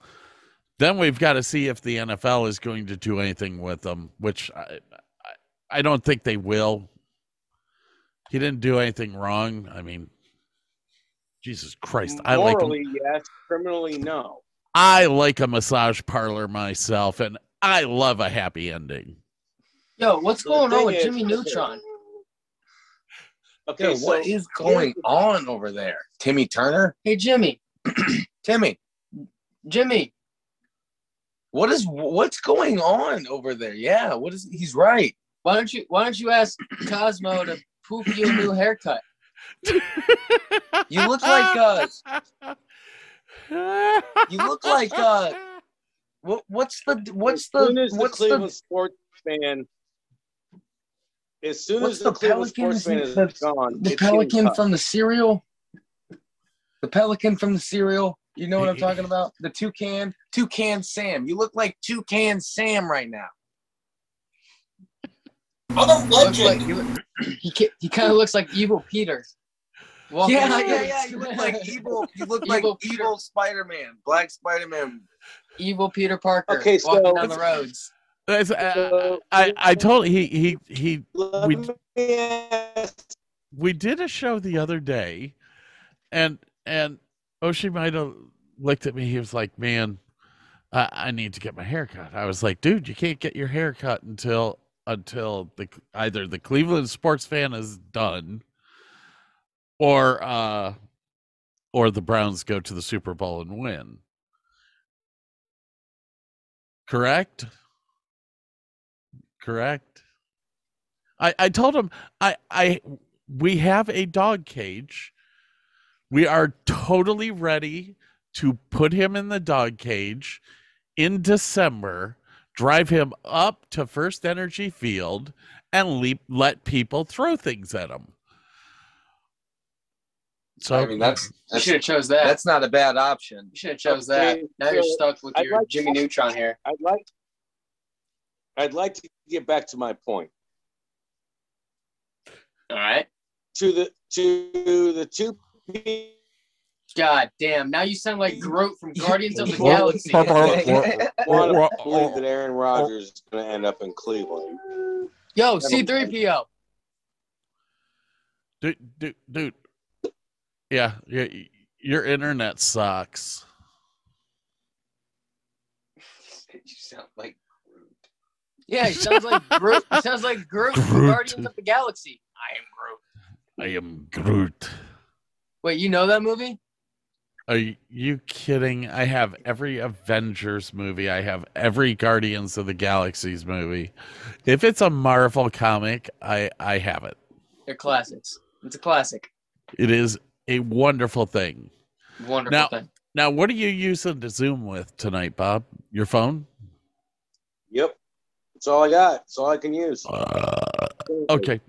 Then we've got to see if the NFL is going to do anything with him, which I, I, I don't think they will. He didn't do anything wrong. I mean, Jesus Christ, I like him. morally, yes, criminally, no. I like a massage parlor myself, and I love a happy ending. Yo, what's The going on with is- Jimmy Neutron? Okay, Yo, so what is going on over there? Timmy Turner? Hey, Jimmy, Timmy, Jimmy, what is what's going on over there? Yeah, what is he's right. why don't you why don't you ask Cosmo to poof you a new haircut? You look like uh you look like uh what, what's the what's the as the what's Cleveland the sports fan, as soon What's as the, the Cleveland Pelicans sports is the- gone, the pelican from the cereal? The pelican from the cereal. You know what I'm talking about? The toucan, toucan Sam. You look like toucan Sam right now. Looks like he, he, ca- he kind of looks like evil Peter. Walking Yeah, yeah, yeah. You look like evil. You look like Evil evil, Spider-Man, Black Spider-Man. evil Peter Parker. Okay, so- walking down the roads. That's- uh, I I told he he he we- we did a show the other day, and and Oshi might have looked at me. He was like, "Man, I, I need to get my hair cut." I was like, "Dude, you can't get your hair cut until until the either the Cleveland sports fan is done, or uh, or the Browns go to the Super Bowl and win." Correct. Correct. I, I told him I, I we have a dog cage. We are totally ready to put him in the dog cage in December, drive him up to First Energy Field, and leap, let people throw things at him. So I mean, that's You that's, should have chose that. that's not a bad option. you should have chose that. Okay, Now you're stuck with I'd your like- Jimmy Neutron here. I'd like I'd like to get back to my point. All right. To the to the two God damn. Now you sound like Groot from Guardians of the Galaxy. I or- want to believe that Aaron Rodgers is going to end up in Cleveland. Yo, C3PO. dude, dude, dude. Yeah, yeah, your internet sucks. you sound like Yeah, he sounds like Groot. He sounds like Groot, from Groot. Guardians of the Galaxy. I am Groot. I am Groot. Wait, you know that movie? Are you kidding? I have every Avengers movie. I have every Guardians of the Galaxies movie. If it's a Marvel comic, I I have it. They're classics. It's a classic. It is a wonderful thing. Wonderful Now- thing. Now, what are you using to Zoom with tonight, Bob? Your phone? Yep. That's all I got. That's all I can use. Uh, okay.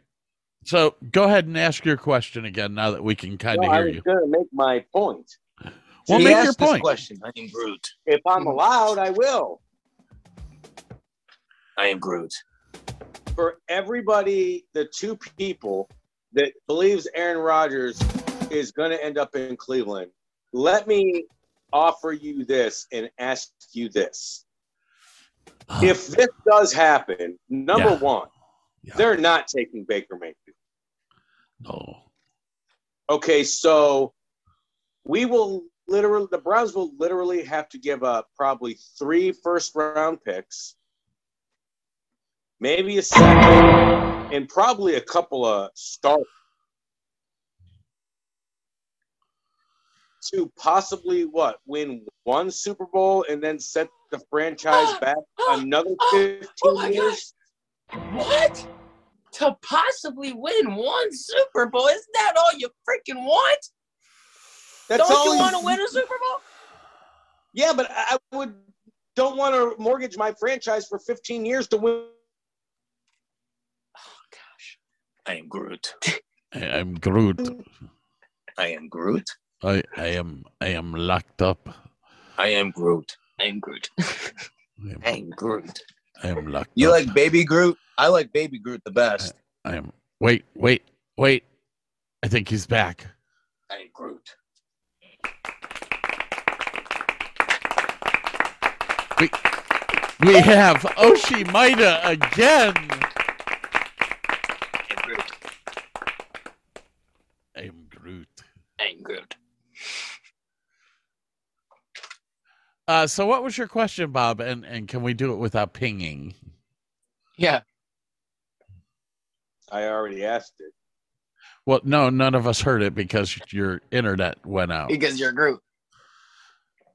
So go ahead and ask your question again now that we can kind No, of I hear was you. going to make my point. Well, He make your point. question. I am Groot. If I'm allowed, I will. I am Groot. For everybody, the two people that believes Aaron Rodgers is going to end up in Cleveland, let me offer you this and ask you this. Uh-huh. If this does happen, number Yeah. one, Yeah. they're not taking Baker Mayfield. No. Okay, so we will literally, the Browns will literally have to give up probably three first round picks, maybe a second, and probably a couple of starters to possibly what win one Super Bowl and then set the franchise back oh, another 15 Oh my years. What? To possibly win one Super Bowl? Isn't that all you freaking want? That's Don't all you want to win a Super Bowl? Yeah, but I I would don't want to mortgage my franchise for 15 years to win. Oh gosh, I am Groot. I, I'm Groot. I am Groot. I, I am I am locked up. I am Groot. I am Groot. I am, I am Groot. I am locked You up. like Baby Groot? I like Baby Groot the best. I am wait, wait, wait. I think he's back. I am Groot. We have Oshi Maida again. I am Groot. I am Groot. I am Groot. Uh, so what was your question, Bob? And and can we do it without pinging? Yeah. I already asked it. Well, no, none of us heard it because your internet went out. Because you're Groot.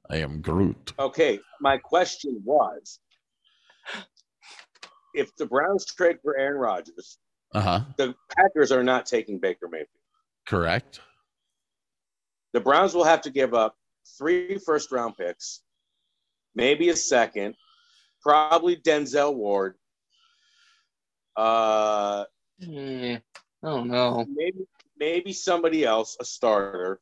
I am Groot. Okay, my question was if the Browns trade for Aaron Rodgers, Uh huh. the Packers are not taking Baker Mayfield. Correct. The Browns will have to give up three first round picks, maybe a second, probably Denzel Ward, uh, Hmm. I don't know. maybe maybe somebody else, a starter,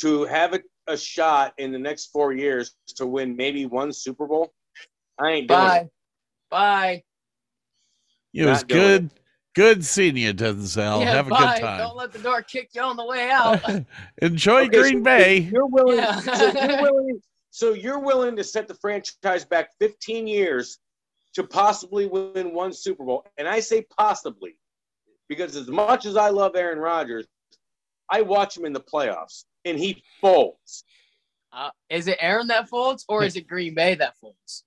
to have a, a shot in the next four years to win maybe one Super Bowl. I ain't doing Bye. it. Bye. It was Not doing good. Good seeing you, Denzel. yeah, Have a bye. good time. Don't let the door kick you on the way out. Enjoy Okay, Green so Bay. You're willing, Yeah. so you're willing. So you're willing to set the franchise back 15 years to possibly win one Super Bowl, and I say possibly because as much as I love Aaron Rodgers, I watch him in the playoffs and he folds. Uh, is it Aaron that folds or is it Green Bay that folds?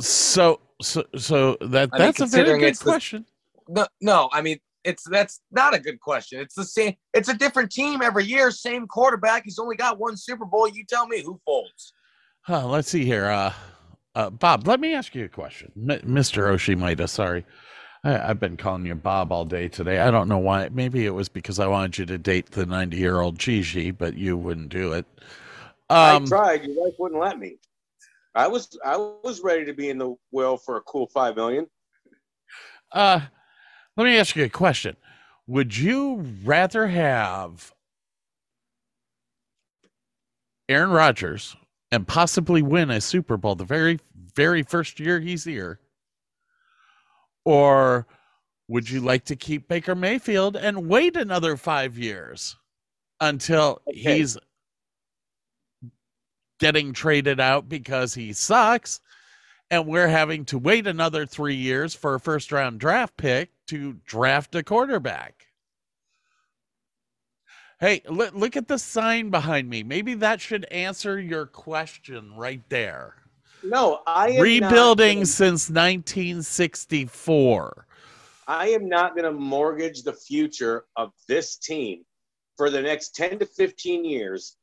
So, so, so that I mean, that's a very good it's the- question. No, no. I mean, it's that's not a good question. It's the same. It's a different team every year. Same quarterback. He's only got one Super Bowl. You tell me who folds. Huh, let's see here. Uh, uh, Bob, let me ask you a question, M- Mr. Oshimida. Sorry, I, I've been calling you Bob all day today. I don't know why. Maybe it was because I wanted you to date the ninety-year-old Gigi, but you wouldn't do it. Um, I tried. Your wife wouldn't let me. I was I was ready to be in the will for a cool five million. uh, let me ask you a question. Would you rather have Aaron Rodgers and possibly win a Super Bowl the very, very first year he's here? Or would you like to keep Baker Mayfield and wait another five years until Okay. he's getting traded out because he sucks? And we're having to wait another three years for a first round draft pick to draft a quarterback. Hey, look, look at the sign behind me. Maybe that should answer your question right there. No, I am Rebuilding Not since 1964. I am not going to mortgage the future of this team for the next 10 to 15 years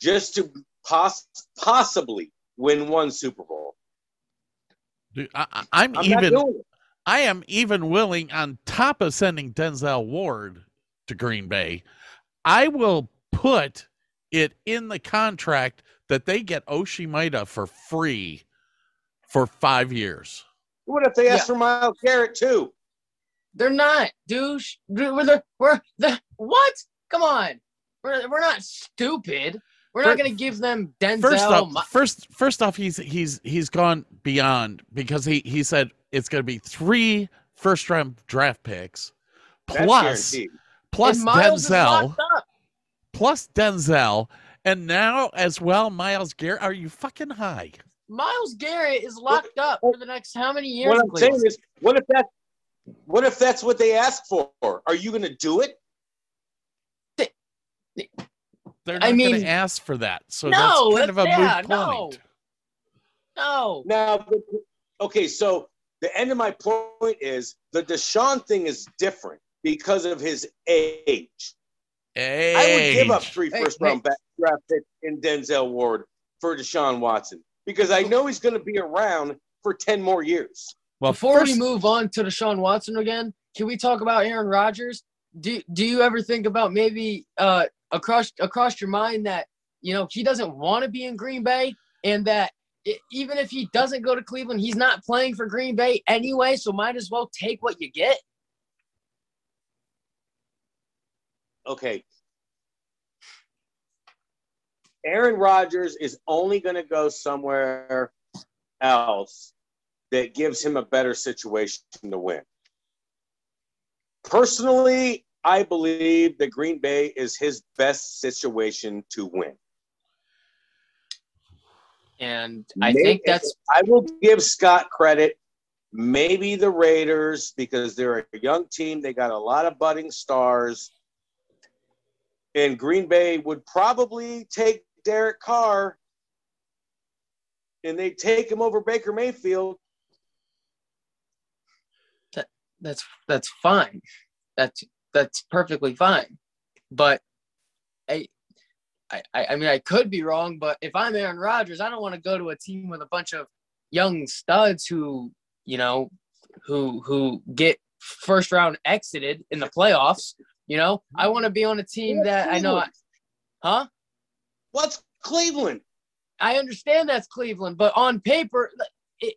just to poss- possibly win one Super Bowl. Dude, I, I'm even. I am even willing on top of sending Denzel Ward to Green Bay, I will put it in the contract that they get Oshimida for free for 5 years. What if they ask Yeah. for Myles Garrett too? They're not, douche. We're the we're the what? Come on. We're we're not stupid. We're Fir- not gonna give them Denzel. First off, Mi- first first off he's he's he's gone beyond because he he said it's going to be three first round draft picks That's plus guaranteed. Plus and Myles is Denzel plus Denzel, and now as well Myles Garrett. Are you fucking high? Myles Garrett is locked up for the next how many years? What I'm please? saying is, what if that? What if that's what they ask for? Are you going to do it? They're I not going mean- to ask for that, so No, that's kind of a yeah, moot no. point. no. Now, okay, so the end of my point is the Deshaun thing is different because of his age. I would give up Age. three Hey, first round back draft picks in Denzel Ward for Deshaun Watson because I know he's going to be around for 10 more years. Well, Before first, we move on to Deshaun Watson again, can we talk about Aaron Rodgers? Do Do you ever think about maybe uh, across across your mind that you know he doesn't want to be in Green Bay, and that i even if he doesn't go to Cleveland, he's not playing for Green Bay anyway, so might as well take what you get. Okay. Aaron Rodgers is only going to go somewhere else that gives him a better situation to win. Personally, I believe that Green Bay is his best situation to win. And I Maybe- think that's I will give Scott credit. Maybe the Raiders because they're a young team. They got a lot of budding stars. And Green Bay would probably take Derek Carr and they'd take him over Baker Mayfield. that's that's fine. That's that's perfectly fine. But I, I I mean I could be wrong, but if I'm Aaron Rodgers, I don't want to go to a team with a bunch of young studs who, you know, who who get first round exited in the playoffs. You know, I mm-hmm. want to be on a team that I know. I, huh? What's Cleveland? I understand that's Cleveland, but on paper, it,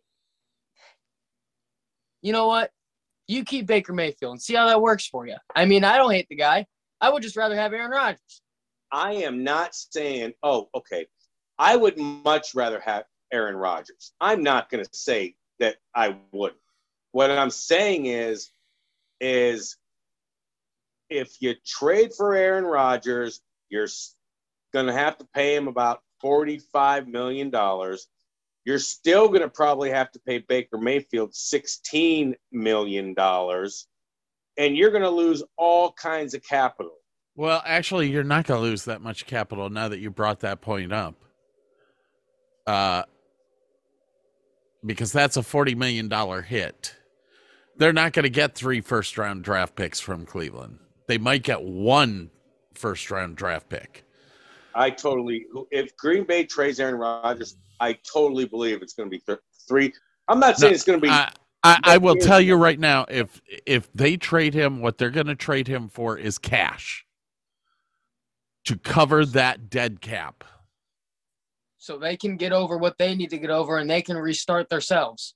you know what? You keep Baker Mayfield and see how that works for you. I mean, I don't hate the guy. I would just rather have Aaron Rodgers. I am not saying, oh, okay. I would much rather have Aaron Rodgers. I'm not going to say that I would. What I'm saying is, is if you trade for Aaron Rodgers, you're going to have to pay him about $45 million. You're still going to probably have to pay Baker Mayfield $16 million. And you're going to lose all kinds of capital. well, actually, you're not going to lose that much capital now that you brought that point up. Uh, because that's a forty million dollar hit. They're not going to get three first round draft picks from Cleveland. They might get one first round draft pick. I totally. If Green Bay trades Aaron Rodgers, I totally believe it's going to be th- three. I'm not saying No, it's going to be. I, I, I will tell you right now, if if they trade him, what they're going to trade him for is cash to cover that dead cap. So they can get over what they need to get over and they can restart themselves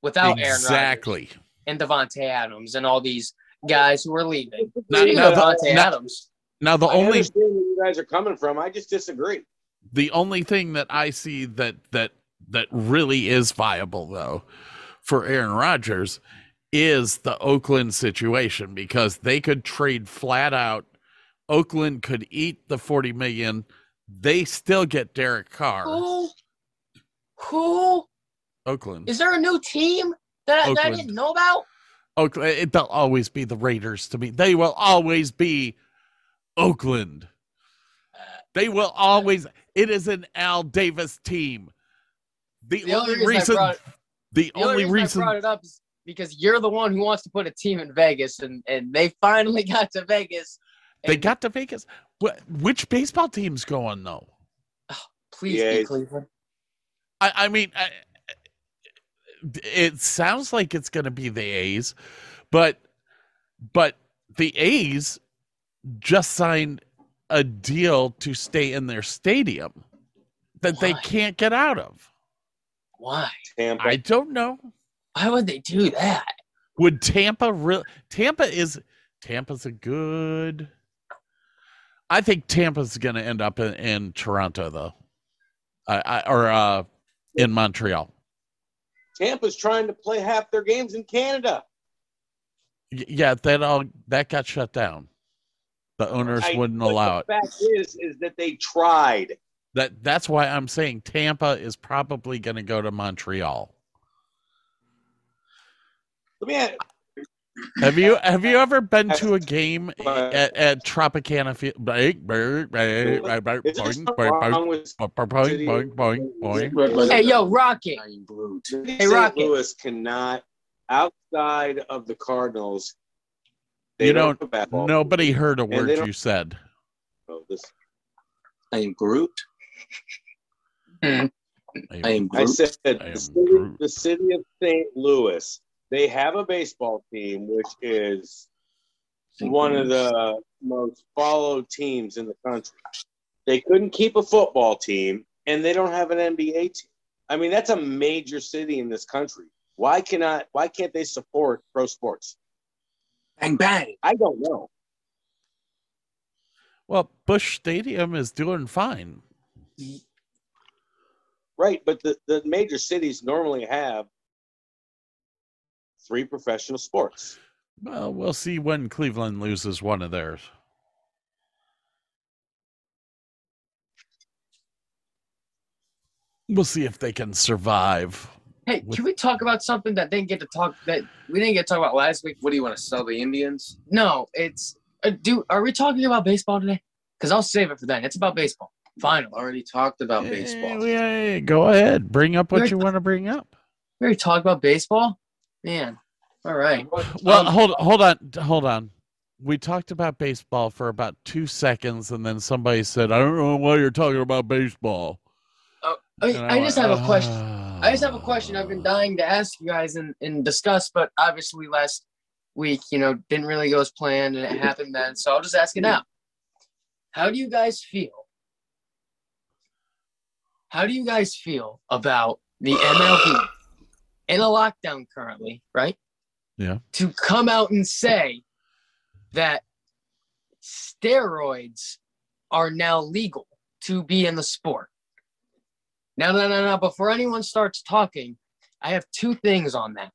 without Aaron Rodgers exactly. and Davante Adams and all these guys who are leaving. Now- Speaking now the- Davante now- Adams, Now the I only understand where you guys are coming from. I just disagree. the only thing that I see that that that really is viable though for Aaron Rodgers is the Oakland situation because they could trade flat out. Oakland could eat the 40 million. They still get Derek Carr. who, who Oakland. is there a new team that, that I didn't know about? Oakland. It, they'll always be the Raiders to me. They will always be Oakland. They will always. It is an Al Davis team. The, The only only reason I brought- the, The only reason, reason, I brought it up is because you're the one who wants to put a team in Vegas, and and they finally got to Vegas. they got to Vegas. What, which baseball team's going though? Oh, please Yeah, be Cleveland. I, I mean, I, it sounds like it's going to be the A's, but but the A's just signed a deal to stay in their stadium that they can't get out of. Why? Tampa. I don't know. Why would they do that? Would Tampa real Tampa is Tampa's a good I think Tampa's going to end up in, in Toronto though. I, I or uh in Montreal. Tampa's trying to play half their games in Canada. Yeah, that all that got shut down. The owners I- wouldn't allow it. The fact is, is that they tried. That that's why I'm saying Tampa is probably going to go to Montreal. Let me ask, Have you have you ever been to a game at, at Tropicana Field? Hey, yo, Rocket. I am Hey, St. Rocket. Louis cannot, outside of the Cardinals, they You don't don't- have a basketball Nobody heard a word you said. Oh, this- hmm. I am Groot. I am I said I the city, Groot. the city of St. Louis, they have a baseball team which is one of the most followed teams in the country. They couldn't keep a football team, and they don't have an NBA team. I mean, that's a major city in this country. Why cannot? Why can't they support pro sports? Bang bang. I don't know. Well, Busch Stadium is doing fine. Right, but the, the major cities normally have three professional sports. Well, we'll see when Cleveland loses one of theirs. We'll see if they can survive. Hey, With- can we talk about something that didn't get to talk that we didn't get to talk about last week? What do you want to sell the Indians? No, it's uh, do. Are we talking about baseball today? Because I'll save it for then. It's about baseball. Finally, Already talked about baseball. yeah, go ahead. Bring up what We're- you want to bring up. we already talked about baseball. Man, all right. Well, Um, hold hold on, hold on. We talked about baseball for about two seconds, and then somebody said, "I don't know why you're talking about baseball." I, And I just have a question. "Ah." I just have a question I've been dying to ask you guys and, and discuss, but obviously last week, you know, didn't really go as planned and it happened then. So I'll just ask it now. How do you guys feel? How do you guys feel about the MLB in a lockdown currently, right? Yeah. To come out and say that steroids are now legal to be in the sport. No, no, no, no. Before anyone starts talking, I have two things on that.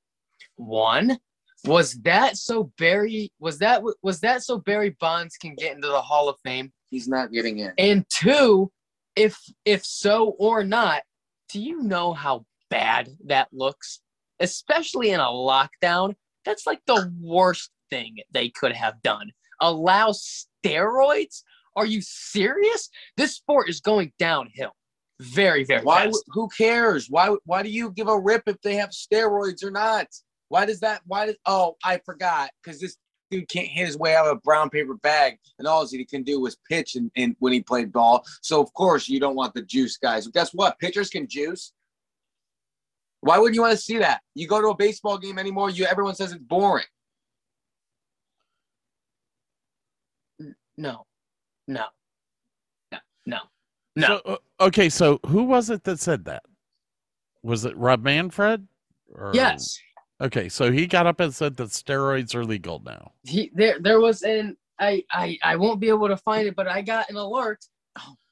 One, was that so Barry was that was that so Barry Bonds can get into the Hall of Fame? He's not getting in. And two, if if so or not, do you know how bad that looks? Especially in a lockdown. That's like the worst thing they could have done. Allow steroids? Are you serious? This sport is going downhill. Very, very Why? fast. Who cares? Why? Why do you give a rip if they have steroids or not? Why does that? Why does? Oh, I forgot. Because this dude can't hit his way out of a brown paper bag, and all he can do was pitch and, and when he played ball. So of course you don't want the juice guys. But guess what? Pitchers can juice. Why wouldn't you want to see that? You go to a baseball game anymore, you everyone says it's boring. No, no, no, no, no. So, uh, okay, so who was it that said that? Was it Rob Manfred? Or- yes, Okay, so he got up and said that steroids are legal now. he there. There was an I I I won't be able to find it, but I got an alert.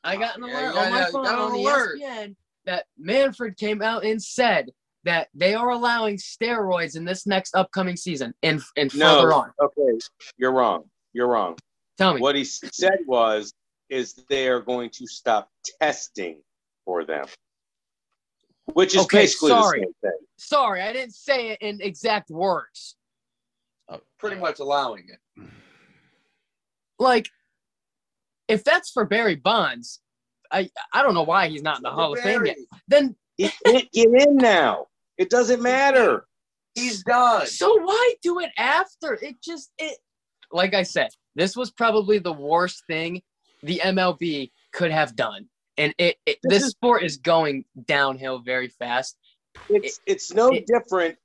I got an alert yeah, on my yeah, phone got an on alert. ESPN that Manfred came out and said that they are allowing steroids in this next upcoming season and and No. further on. Okay, you're wrong. You're wrong. Tell me. What he said was, is they are going to stop testing for them, which is Okay, basically sorry. the same thing. Sorry, I didn't say it in exact words. Uh, pretty much allowing it. Like, if that's for Barry Bonds, I I don't know why he's not in the Hall of Fame yet. Then He can't get in now. It doesn't matter. He's done. So why do it after? It just it like I said, this was probably the worst thing the MLB could have done. And it, it This this is- sport is going downhill very fast. It's it's no it- different.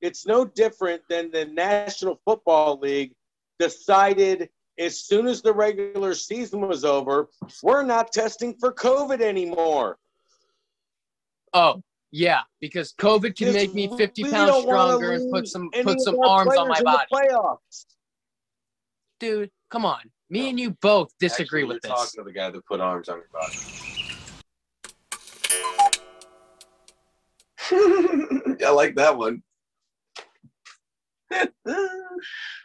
It's no different than the National Football League decided as soon as the regular season was over, we're not testing for COVID anymore. Oh, yeah, because COVID can make me 50 pounds stronger and put some put some arms on my players in the body. Playoffs. Dude, come on. Me and you both disagree Actually, with you're this. talking to the guy that put arms on your body. I like that one.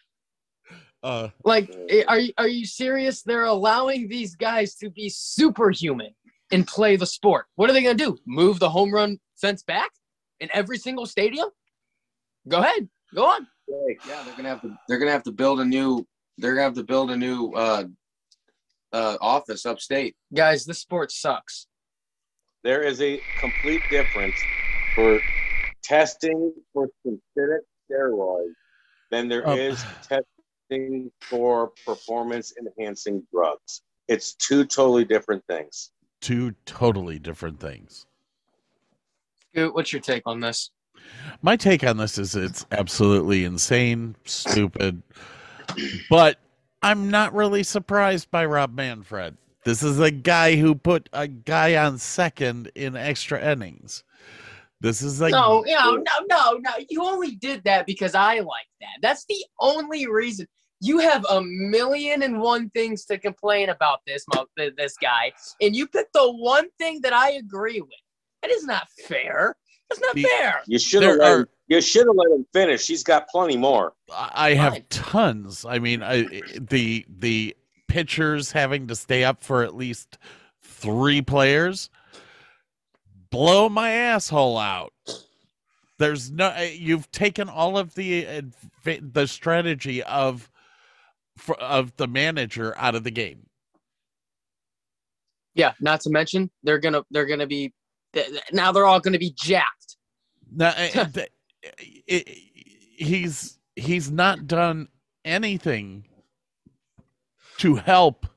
Uh, Like, eh, are you are you serious? They're allowing these guys to be superhuman and play the sport. What are they gonna do? Move the home run fence back in every single stadium? Go ahead, go on. Yeah, they're gonna have to. They're gonna have to build a new. They're gonna have to build a new uh, uh, office upstate. Guys, this sport sucks. There is a complete difference for testing for synthetic steroids than there Um, is testing for performance enhancing drugs. It's two totally different things. two totally different things. Scoot, what's your take on this? My take on this is it's absolutely insane, stupid, but I'm not really surprised by Rob Manfred. This is a guy who put a guy on second in extra innings. This is like no, no, no, no, no. You only did that because I like that. That's the only reason. You have a million and one things to complain about this mo- this guy, and you picked the one thing that I agree with. That is not fair. That's not The- fair. You should have let are- him, you should have let him finish. He's got plenty more. I have Fine. tons. I mean, I, the the pitchers having to stay up for at least three players blow my asshole out. There's no. uh, You've taken all of the the strategy of of the manager out of the game. Yeah. Not to mention they're gonna they're gonna be now they're all gonna be jacked. Now, uh, the- it- he's he's not done anything to help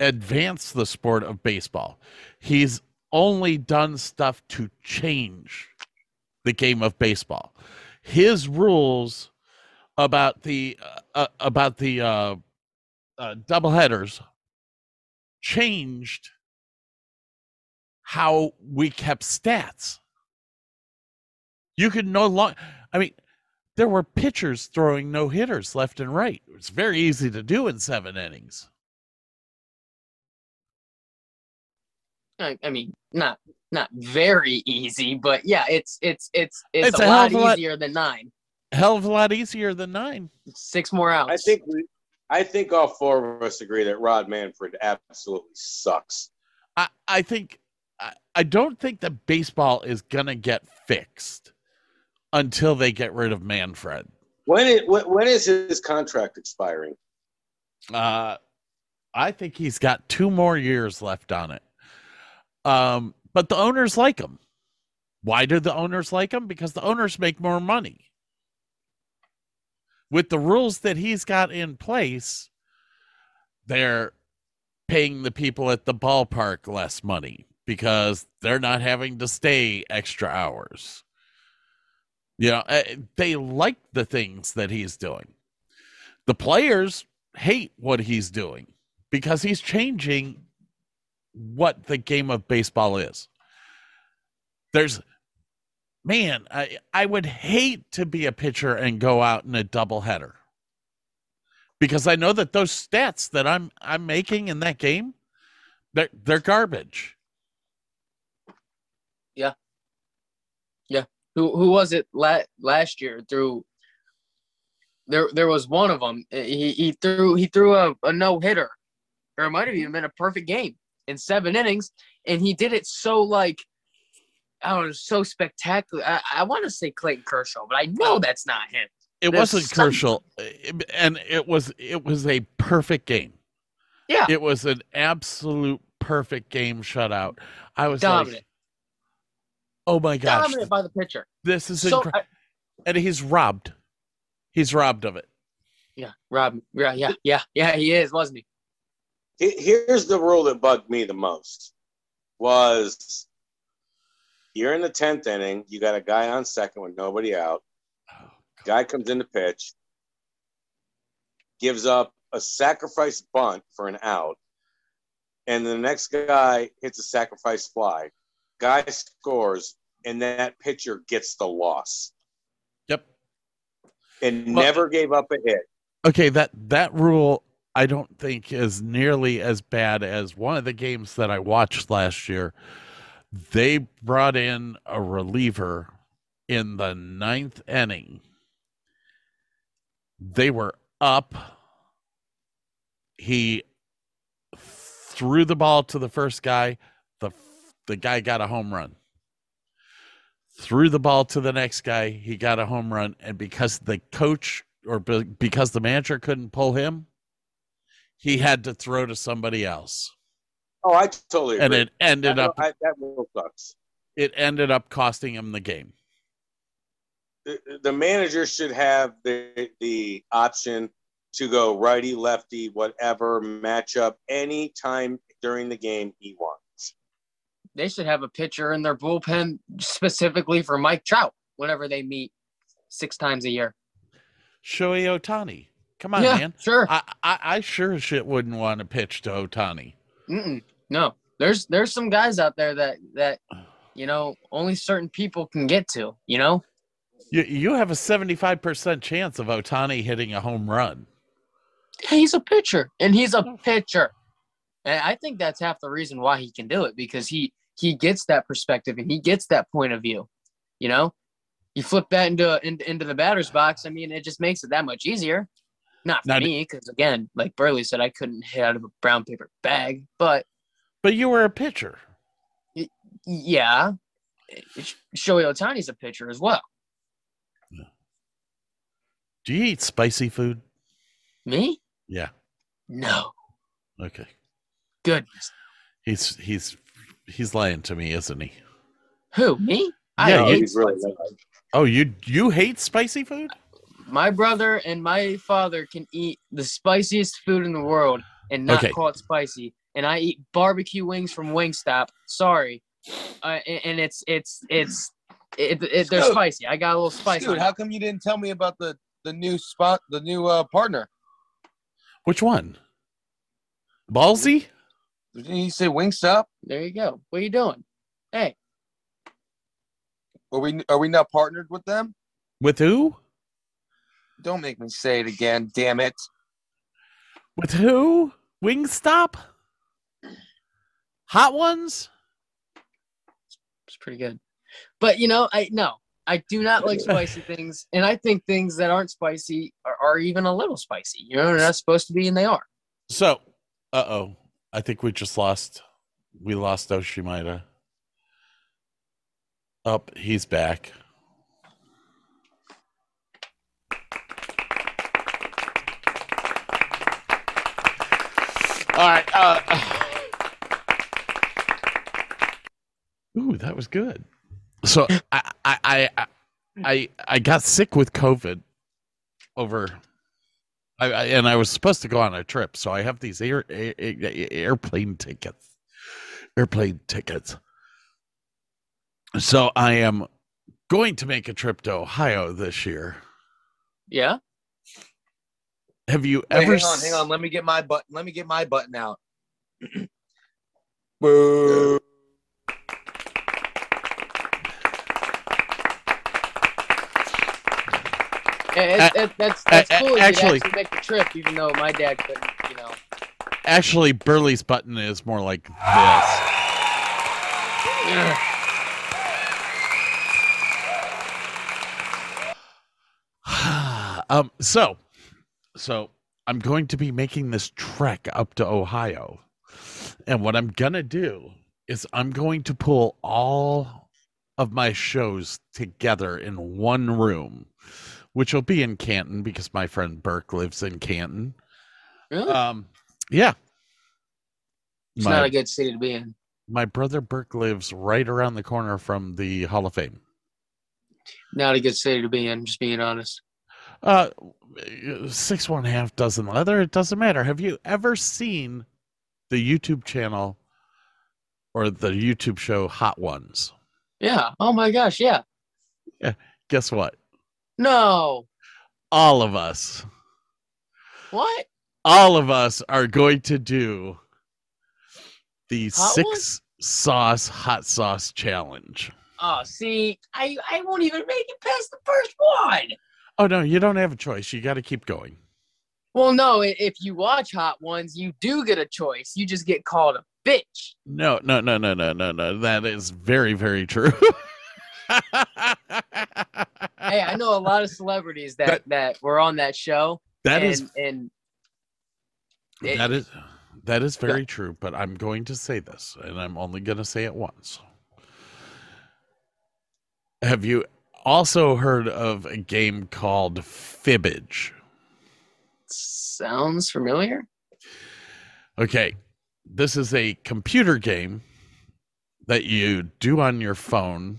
advance the sport of baseball. He's only done stuff to change the game of baseball. His rules about the uh, uh, about the uh, uh, double headers changed how we kept stats. You could no longer. I mean, there were pitchers throwing no hitters left and right. It's very easy to do in seven innings. I, I mean, not not very easy, but yeah, it's it's it's it's, It's a, a lot of a lot- easier than nine. Hell of a lot easier than nine. Six more outs. I think we, I think all four of us agree that Rod Manfred absolutely sucks. I, I think I, I don't think that baseball is gonna get fixed until they get rid of Manfred. When it when, when is his contract expiring? Uh, I think he's got two more years left on it. Um, but the owners like him. Why do the owners like him? Because the owners make more money. With the rules that he's got in place, they're paying the people at the ballpark less money because they're not having to stay extra hours. You know, eh, they like the things that he's doing. The players hate what he's doing because he's changing what the game of baseball is. There's man, I I would hate to be a pitcher and go out in a doubleheader. Because I know that those stats that I'm I'm making in that game, they're they're garbage. Yeah. Yeah. Who who was it la- last year through there there was one of them he, he threw he threw a, a no-hitter or it might have even been a perfect game in seven innings and he did it so like I don't know, so spectacular. I, I want to say Clayton Kershaw, but I know that's not him. It There's wasn't some- Kershaw, and it was it was a perfect game. Yeah. It was an absolute perfect game shutout. I was like, Oh my gosh. Dominated by the pitcher. This is So, incredible. And he's robbed. He's robbed of it. yeah, Rob. Yeah, yeah, yeah, yeah. He is, wasn't he? He- Here's the rule that bugged me the most was you're in the tenth inning, you got a guy on second with nobody out. Oh, guy comes in to pitch, gives up a sacrifice bunt for an out, and the next guy hits a sacrifice fly. Guy scores, and that pitcher gets the loss Yep. and Well- never gave up a hit. Okay, that that rule I don't think is nearly as bad as one of the games that I watched last year. They brought in a reliever in the ninth inning. They were up. He threw the ball to the first guy. The the guy got a home run. Threw the ball to the next guy. He got a home run, and because the coach or because the manager couldn't pull him, he had to throw to somebody else, Oh, I totally agree. and it ended That- up I- that rule sucks. it ended up costing him the game. the, the manager should have the the option to go righty, lefty, whatever matchup any time during the game he wants. They should have a pitcher in their bullpen specifically for Mike Trout whenever they meet six times a year. Shohei Ohtani, come on, yeah, man. sure. I, I I sure as shit wouldn't want to pitch to Ohtani. No, there's there's some guys out there that that you know only certain people can get to. You know, You you have a seventy five percent chance of Ohtani hitting a home run. he's a pitcher and he's a pitcher, and I think that's half the reason why he can do it because he he gets that perspective and he gets that point of view. You know, you flip that into into, into the batter's box. I mean, it just makes it that much easier. Not for Now, me, because again, like Burley said, I couldn't hit out of a brown paper bag. But But you were a pitcher. yeah, Shohei Ohtani's a pitcher as well. Do you eat spicy food? Me? Yeah. No. Okay. Goodness. He's he's he's lying to me, isn't he? Who? Me? Yeah, don't you- oh, He's really Oh, you you hate spicy food? My brother and my father can eat the spiciest food in the world and not Okay. call it spicy. And I eat barbecue wings from Wingstop. Sorry, uh, and, and it's it's it's it, it, they're Dude. spicy. I got a little spicy. Dude, how come you didn't tell me about the the new spot, the new uh, partner? Which one? Ballsy? Didn't you say Wingstop? There you go. What are you doing? Hey, Are we are we not partnered with them? With who? Don't make me say it again, damn it. With who? Wingstop? Hot ones? it's pretty good. But you know, I no, I do not like spicy things, and I think things that aren't spicy are, are even a little spicy. You know, they're not supposed to be, and they are. So, uh oh. I think we just lost. We lost Oshimaida. Up, he's back. All right. Uh, ooh, that was good. So I, I, I, I, I, I got sick with COVID over I, I and I was supposed to go on a trip, so I have these air, air, air- airplane tickets. Airplane tickets. So I am going to make a trip to Ohio this year. Yeah. Have you Wait, ever hang on, hang on. Let me get my button. Let me get my button out. Boo. And it, it, that's that's a- a- cool. You actually- actually make the trip, even though my dad couldn't. You know. Actually, Burley's button is more like this. um so so i'm going to be making this trek up to ohio and what i'm gonna do is i'm going to pull all of my shows together in one room which will be in canton because my friend burke lives in canton Really? um yeah it's My- not a good city to be in. My brother Burke lives right around the corner from the Hall of Fame. Not a good city to be in, just being honest. Uh, six one half dozen leather. It doesn't matter. Have you ever seen the YouTube channel or the YouTube show Hot Ones? Yeah. Oh my gosh. Yeah. yeah. Guess what? No. All of us, What? all of us are going to do the Hot six sauce hot sauce challenge. Oh, see, I I won't even make it past the first one. Oh no, you don't have a choice. You got to keep going. Well, no. If you watch Hot Ones, you do get a choice. You just get called a bitch. No, no, no, no, no, no, no. That is very, very true. Hey, I know a lot of celebrities that That- that, were on that show. that and, is and it- that is that is very true. But I'm going to say this, and I'm only going to say it once. Have you also heard of a game called Fibbage? Sounds familiar. Okay, this is a computer game that you do on your phone.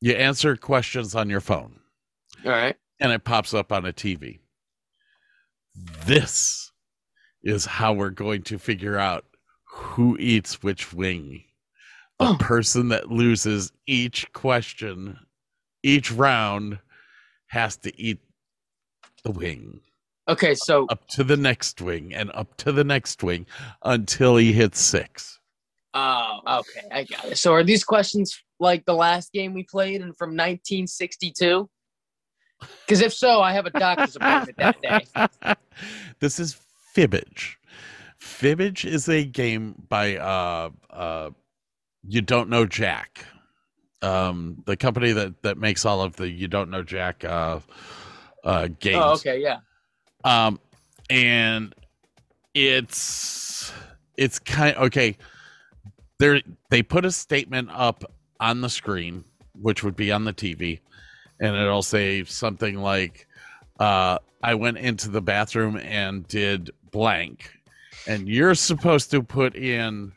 You answer questions on your phone. All right. and it pops up on a TV. This is how we're going to figure out who eats which wing. The Oh. person that loses each question, each round, has to eat the wing Okay, so up to the next wing and up to the next wing until he hits six. oh, okay, I got it. So are these questions like the last game we played and from 1962? Because if so, I have a doctor's appointment that day. this is Fibbage. Fibbage is a game by uh uh You Don't Know Jack. Um the company that that makes all of the You Don't Know Jack uh uh games. Oh, okay, yeah. Um and it's it's kind okay. There they put a statement up on the screen, which would be on the TV, and it'll say something like uh I went into the bathroom and did blank. And you're supposed to put in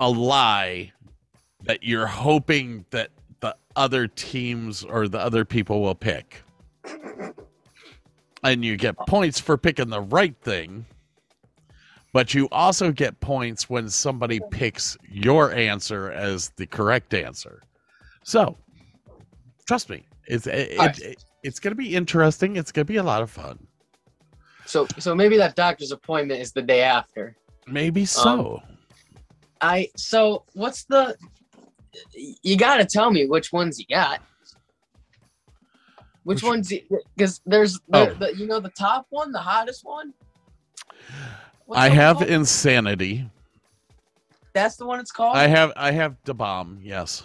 a lie that you're hoping that other teams or the other people will pick. And you get points for picking the right thing. But you also get points when somebody picks your answer as the correct answer. So, trust me, it's it, Alright. it, it's going to be interesting. It's going to be a lot of fun. So so maybe that doctor's appointment is the day after. Maybe um, so. I so what's the you got to tell me which ones you got. Which, Which- ones? Because there's Oh. the, the you know the top one, the hottest one. What's I have called? insanity. That's the one it's called. I have I have the bomb. Yes,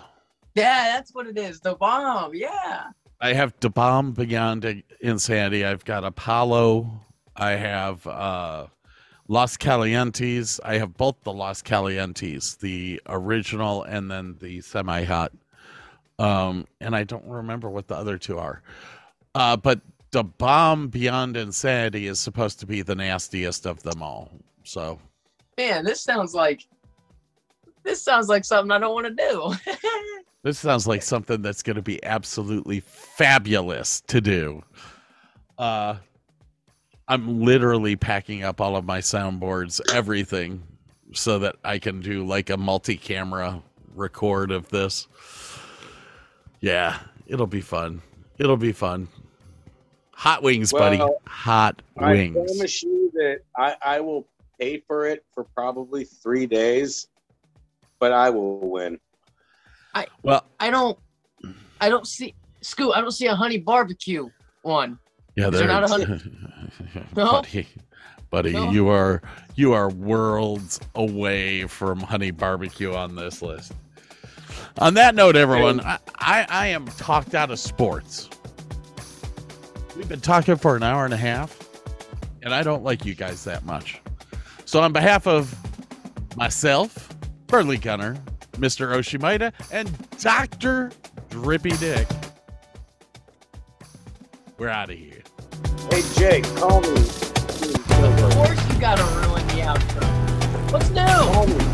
yeah, that's what it is. The bomb. Yeah. I have the bomb beyond insanity. I've got Apollo. I have uh, Los Calientes. I have both the Los Calientes, the original and then the semi-hot. Um, and I don't remember what the other two are. Uh, but the bomb beyond insanity is supposed to be the nastiest of them all. So Man, this sounds like this sounds like something I don't want to do. This sounds like something that's going to be absolutely fabulous to do. Uh, I'm literally packing up all of my soundboards, everything, so that I can do like a multi-camera record of this. Yeah, it'll be fun. It'll be fun. Hot wings, buddy. Well, Hot I wings. promise you that I, I will pay for it for probably three days, but I will win. I well, I don't. I don't see Scoot. I don't see a honey barbecue one. Yeah, Is there there. not a No? buddy, buddy, No? you are you are worlds away from honey barbecue on this list. On that note, everyone, I, I, I am talked out of sports. We've been talking for an hour and a half, and I don't like you guys that much. So, on behalf of myself, Burley Gunner, Mr. Oshimaida, and Dr. Drippy Dick, we're out of here. Hey, Jake, call me. Of course, you gotta ruin the outro. What's new?